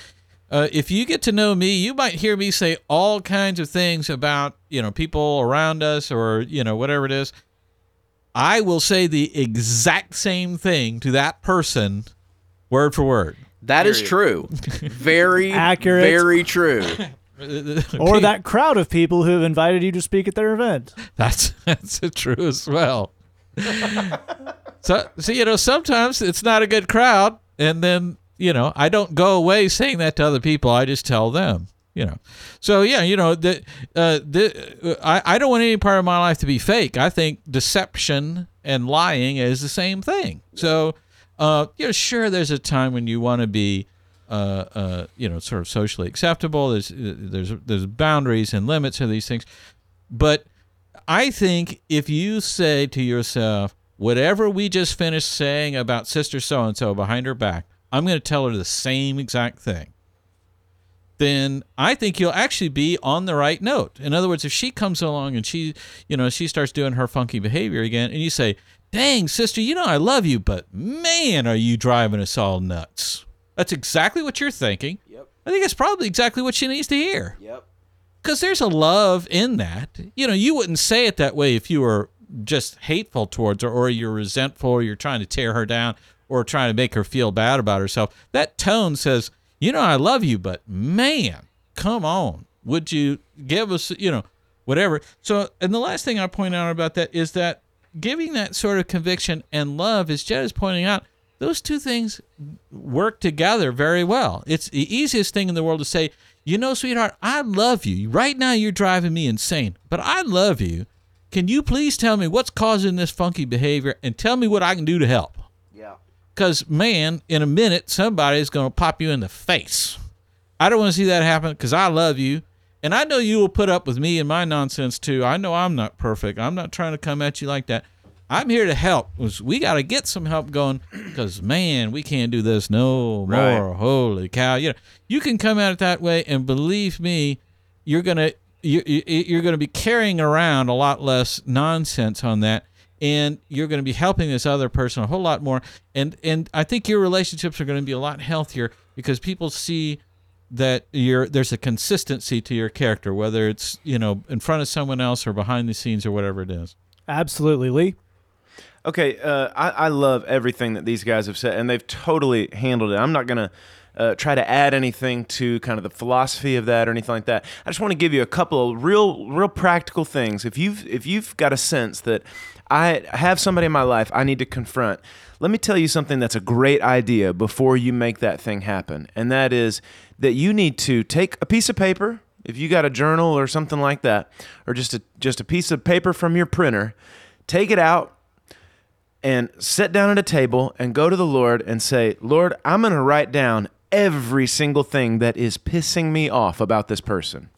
[SPEAKER 2] Uh, if you get to know me, you might hear me say all kinds of things about you know people around us or you know whatever it is. I will say the exact same thing to that person, word for word.
[SPEAKER 3] That is true. [LAUGHS] Very
[SPEAKER 1] Accurate.
[SPEAKER 3] Very true.
[SPEAKER 1] Or that crowd of people who have invited you to speak at their event. [LAUGHS]
[SPEAKER 2] That's that's [LAUGHS] true as well. [LAUGHS] so, so you know, sometimes it's not a good crowd, and then you know, I don't go away saying that to other people. I just tell them. You know, so yeah, you know, the, uh, the I I don't want any part of my life to be fake. I think deception and lying is the same thing. So, uh, you know, sure, there's a time when you want to be uh, uh, you know, sort of socially acceptable. There's there's there's boundaries and limits to these things, but I think if you say to yourself, whatever we just finished saying about sister so and so behind her back, I'm going to tell her the same exact thing. Then I think you'll actually be on the right note. In other words, if she comes along and she, you know, she starts doing her funky behavior again, and you say, "Dang, sister, you know I love you, but man, are you driving us all nuts." That's exactly what you're thinking.
[SPEAKER 3] Yep.
[SPEAKER 2] I think that's probably exactly what she needs to hear.
[SPEAKER 3] Yep.
[SPEAKER 2] Because there's a love in that. You know, you wouldn't say it that way if you were just hateful towards her or you're resentful or you're trying to tear her down or trying to make her feel bad about herself. That tone says, you know, I love you, but man, come on. Would you give us, you know, whatever? So, and the last thing I point out about that is that giving that sort of conviction and love, as Jed is pointing out, those two things work together very well. It's the easiest thing in the world to say, you know, sweetheart, I love you. Right now you're driving me insane, but I love you. Can you please tell me what's causing this funky behavior and tell me what I can do to help?
[SPEAKER 3] Yeah.
[SPEAKER 2] Because, man, in a minute, somebody's going to pop you in the face. I don't want to see that happen because I love you. And I know you will put up with me and my nonsense too. I know I'm not perfect. I'm not trying to come at you like that. I'm here to help. We got to get some help going because, man, we can't do this no
[SPEAKER 4] Right.
[SPEAKER 2] more. Holy cow! You know, you can come at it that way, and believe me, you're gonna you, you- you're gonna be carrying around a lot less nonsense on that, and you're gonna be helping this other person a whole lot more. And and I think your relationships are gonna be a lot healthier because people see that you're there's a consistency to your character, whether it's you know in front of someone else or behind the scenes or whatever it is.
[SPEAKER 1] Absolutely, Lee.
[SPEAKER 4] Okay, uh, I, I love everything that these guys have said, and they've totally handled it. I'm not going to uh, try to add anything to kind of the philosophy of that or anything like that. I just want to give you a couple of real, real practical things. If you've if you've got a sense that I have somebody in my life I need to confront, let me tell you something that's a great idea before you make that thing happen, and that is that you need to take a piece of paper. If you got a journal or something like that, or just a just a piece of paper from your printer, take it out and sit down at a table and go to the Lord and say, Lord, I'm going to write down every single thing that is pissing me off about this person.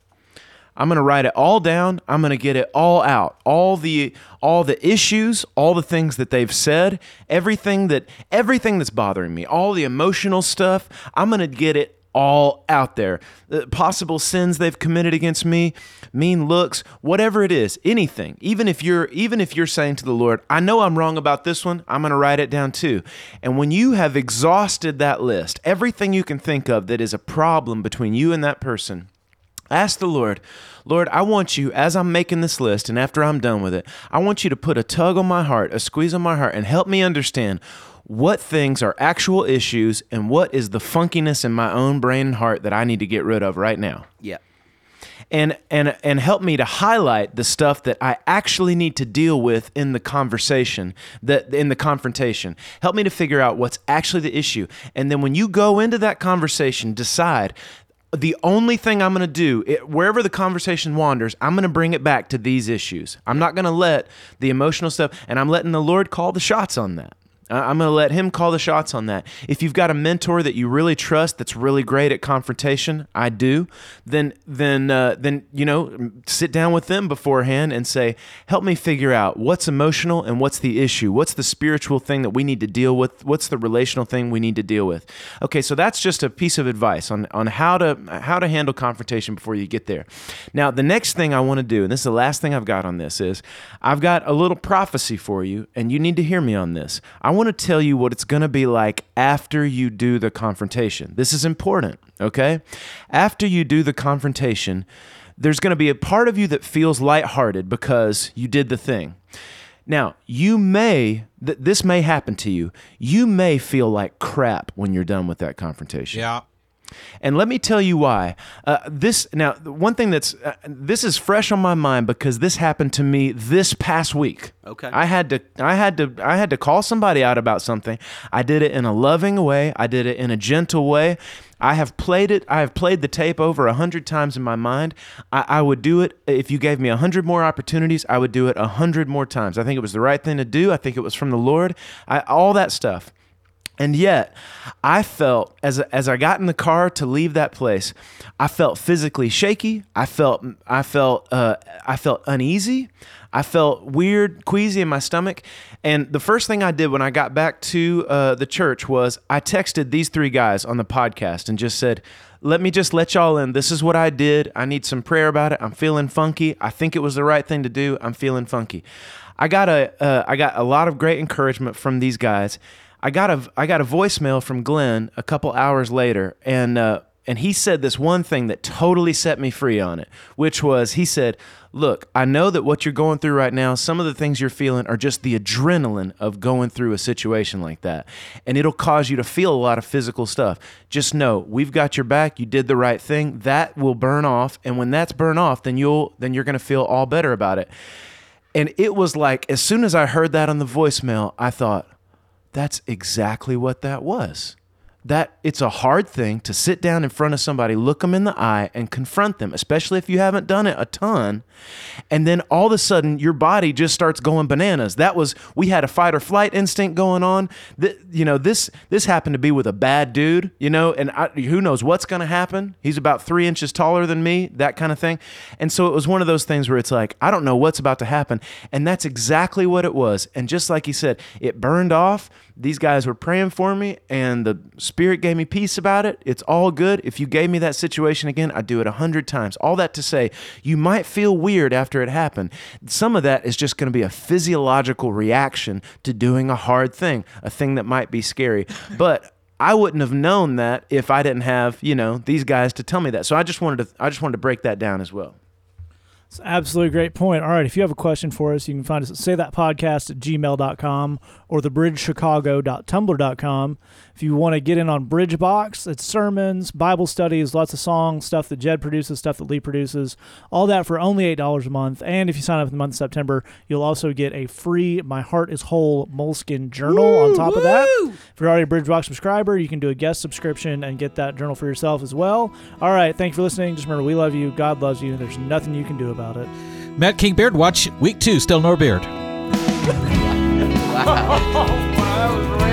[SPEAKER 4] I'm going to write it all down. I'm going to get it all out. All the all the issues, all the things that they've said, everything that everything that's bothering me, all the emotional stuff, I'm going to get it all out there. The possible sins they've committed against me, mean looks, whatever it is, anything. Even if you're even if you're saying to the Lord, I know I'm wrong about this one, I'm going to write it down too. And when you have exhausted that list, everything you can think of that is a problem between you and that person, Ask the Lord, Lord, I want you, as I'm making this list and after I'm done with it, I want you to put a tug on my heart, a squeeze on my heart, and help me understand what things are actual issues and what is the funkiness in my own brain and heart that I need to get rid of right now.
[SPEAKER 3] Yeah.
[SPEAKER 4] And and and help me to highlight the stuff that I actually need to deal with in the conversation, that in the confrontation. Help me to figure out what's actually the issue. And then when you go into that conversation, decide the only thing I'm going to do, it, wherever the conversation wanders, I'm going to bring it back to these issues. I'm not going to let the emotional stuff, and I'm letting the Lord call the shots on that. I'm going to let him call the shots on that. If you've got a mentor that you really trust, that's really great at confrontation, I do. Then, then, uh, then you know, sit down with them beforehand and say, "Help me figure out what's emotional and what's the issue. What's the spiritual thing that we need to deal with? What's the relational thing we need to deal with?" Okay, so that's just a piece of advice on on how to how to handle confrontation before you get there. Now, the next thing I want to do, and this is the last thing I've got on this, is I've got a little prophecy for you, and you need to hear me on this. I want to tell you what it's going to be like after you do the confrontation. This is important, okay? After you do the confrontation, there's going to be a part of you that feels lighthearted because you did the thing. Now, you may, th- this may happen to you. You may feel like crap when you're done with that confrontation.
[SPEAKER 2] Yeah.
[SPEAKER 4] And let me tell you why. Uh, this now, one thing that's uh, this is fresh on my mind because this happened to me this past week.
[SPEAKER 3] Okay.
[SPEAKER 4] I had to, I had to, I had to call somebody out about something. I did it in a loving way. I did it in a gentle way. I have played it. I have played the tape over a hundred times in my mind. I, I would do it if you gave me a hundred more opportunities. I would do it a hundred more times. I think it was the right thing to do. I think it was from the Lord. I, all that stuff. And yet, I felt as as I got in the car to leave that place, I felt physically shaky. I felt I felt uh, I felt uneasy. I felt weird, queasy in my stomach. And the first thing I did when I got back to uh, the church was I texted these three guys on the podcast and just said, "Let me just let y'all in. This is what I did. I need some prayer about it. I'm feeling funky. I think it was the right thing to do. I'm feeling funky." I got a uh, I got a lot of great encouragement from these guys. I got a I got a voicemail from Glenn a couple hours later, and uh, and he said this one thing that totally set me free on it, which was he said, "Look, I know that what you're going through right now, some of the things you're feeling are just the adrenaline of going through a situation like that, and it'll cause you to feel a lot of physical stuff. Just know we've got your back. You did the right thing. That will burn off, and when that's burn off, then you'll then you're to feel all better about it." And it was like as soon as I heard that on the voicemail, I thought that's exactly what that was. That it's a hard thing to sit down in front of somebody, look them in the eye, and confront them, especially if you haven't done it a ton. And then all of a sudden, your body just starts going bananas. That was we had a fight or flight instinct going on. Th- you know this this happened to be with a bad dude. You know, and I, who knows what's going to happen? He's about three inches taller than me, that kind of thing. And so it was one of those things where it's like I don't know what's about to happen, and that's exactly what it was. And just like he said, it burned off. These guys were praying for me, and the Spirit gave me peace about it. It's all good. If you gave me that situation again, I'd do it a hundred times. All that to say, you might feel weird after it happened. Some of that is just going to be a physiological reaction to doing a hard thing, a thing that might be scary. [LAUGHS] But I wouldn't have known that if I didn't have, you know, these guys to tell me that. So I just wanted to I just wanted to break that down as well.
[SPEAKER 1] It's absolutely great point. All right, if you have a question for us, you can find us at saythatpodcast at gmail.com or thebridgechicago.tumblr.com. If you want to get in on Bridgebox, it's sermons, Bible studies, lots of songs, stuff that Jed produces, stuff that Lee produces, all that for only $8 a month. And if you sign up in the month of September, you'll also get a free My Heart is Whole Moleskin journal on top of that. If you're already a Bridgebox subscriber, you can do a guest subscription and get that journal for yourself as well. All right, thank you for listening. Just remember, we love you. God loves you. There's nothing you can do about it.
[SPEAKER 2] Matt King Beard, watch week two, still no beard. [LAUGHS]
[SPEAKER 3] Wow.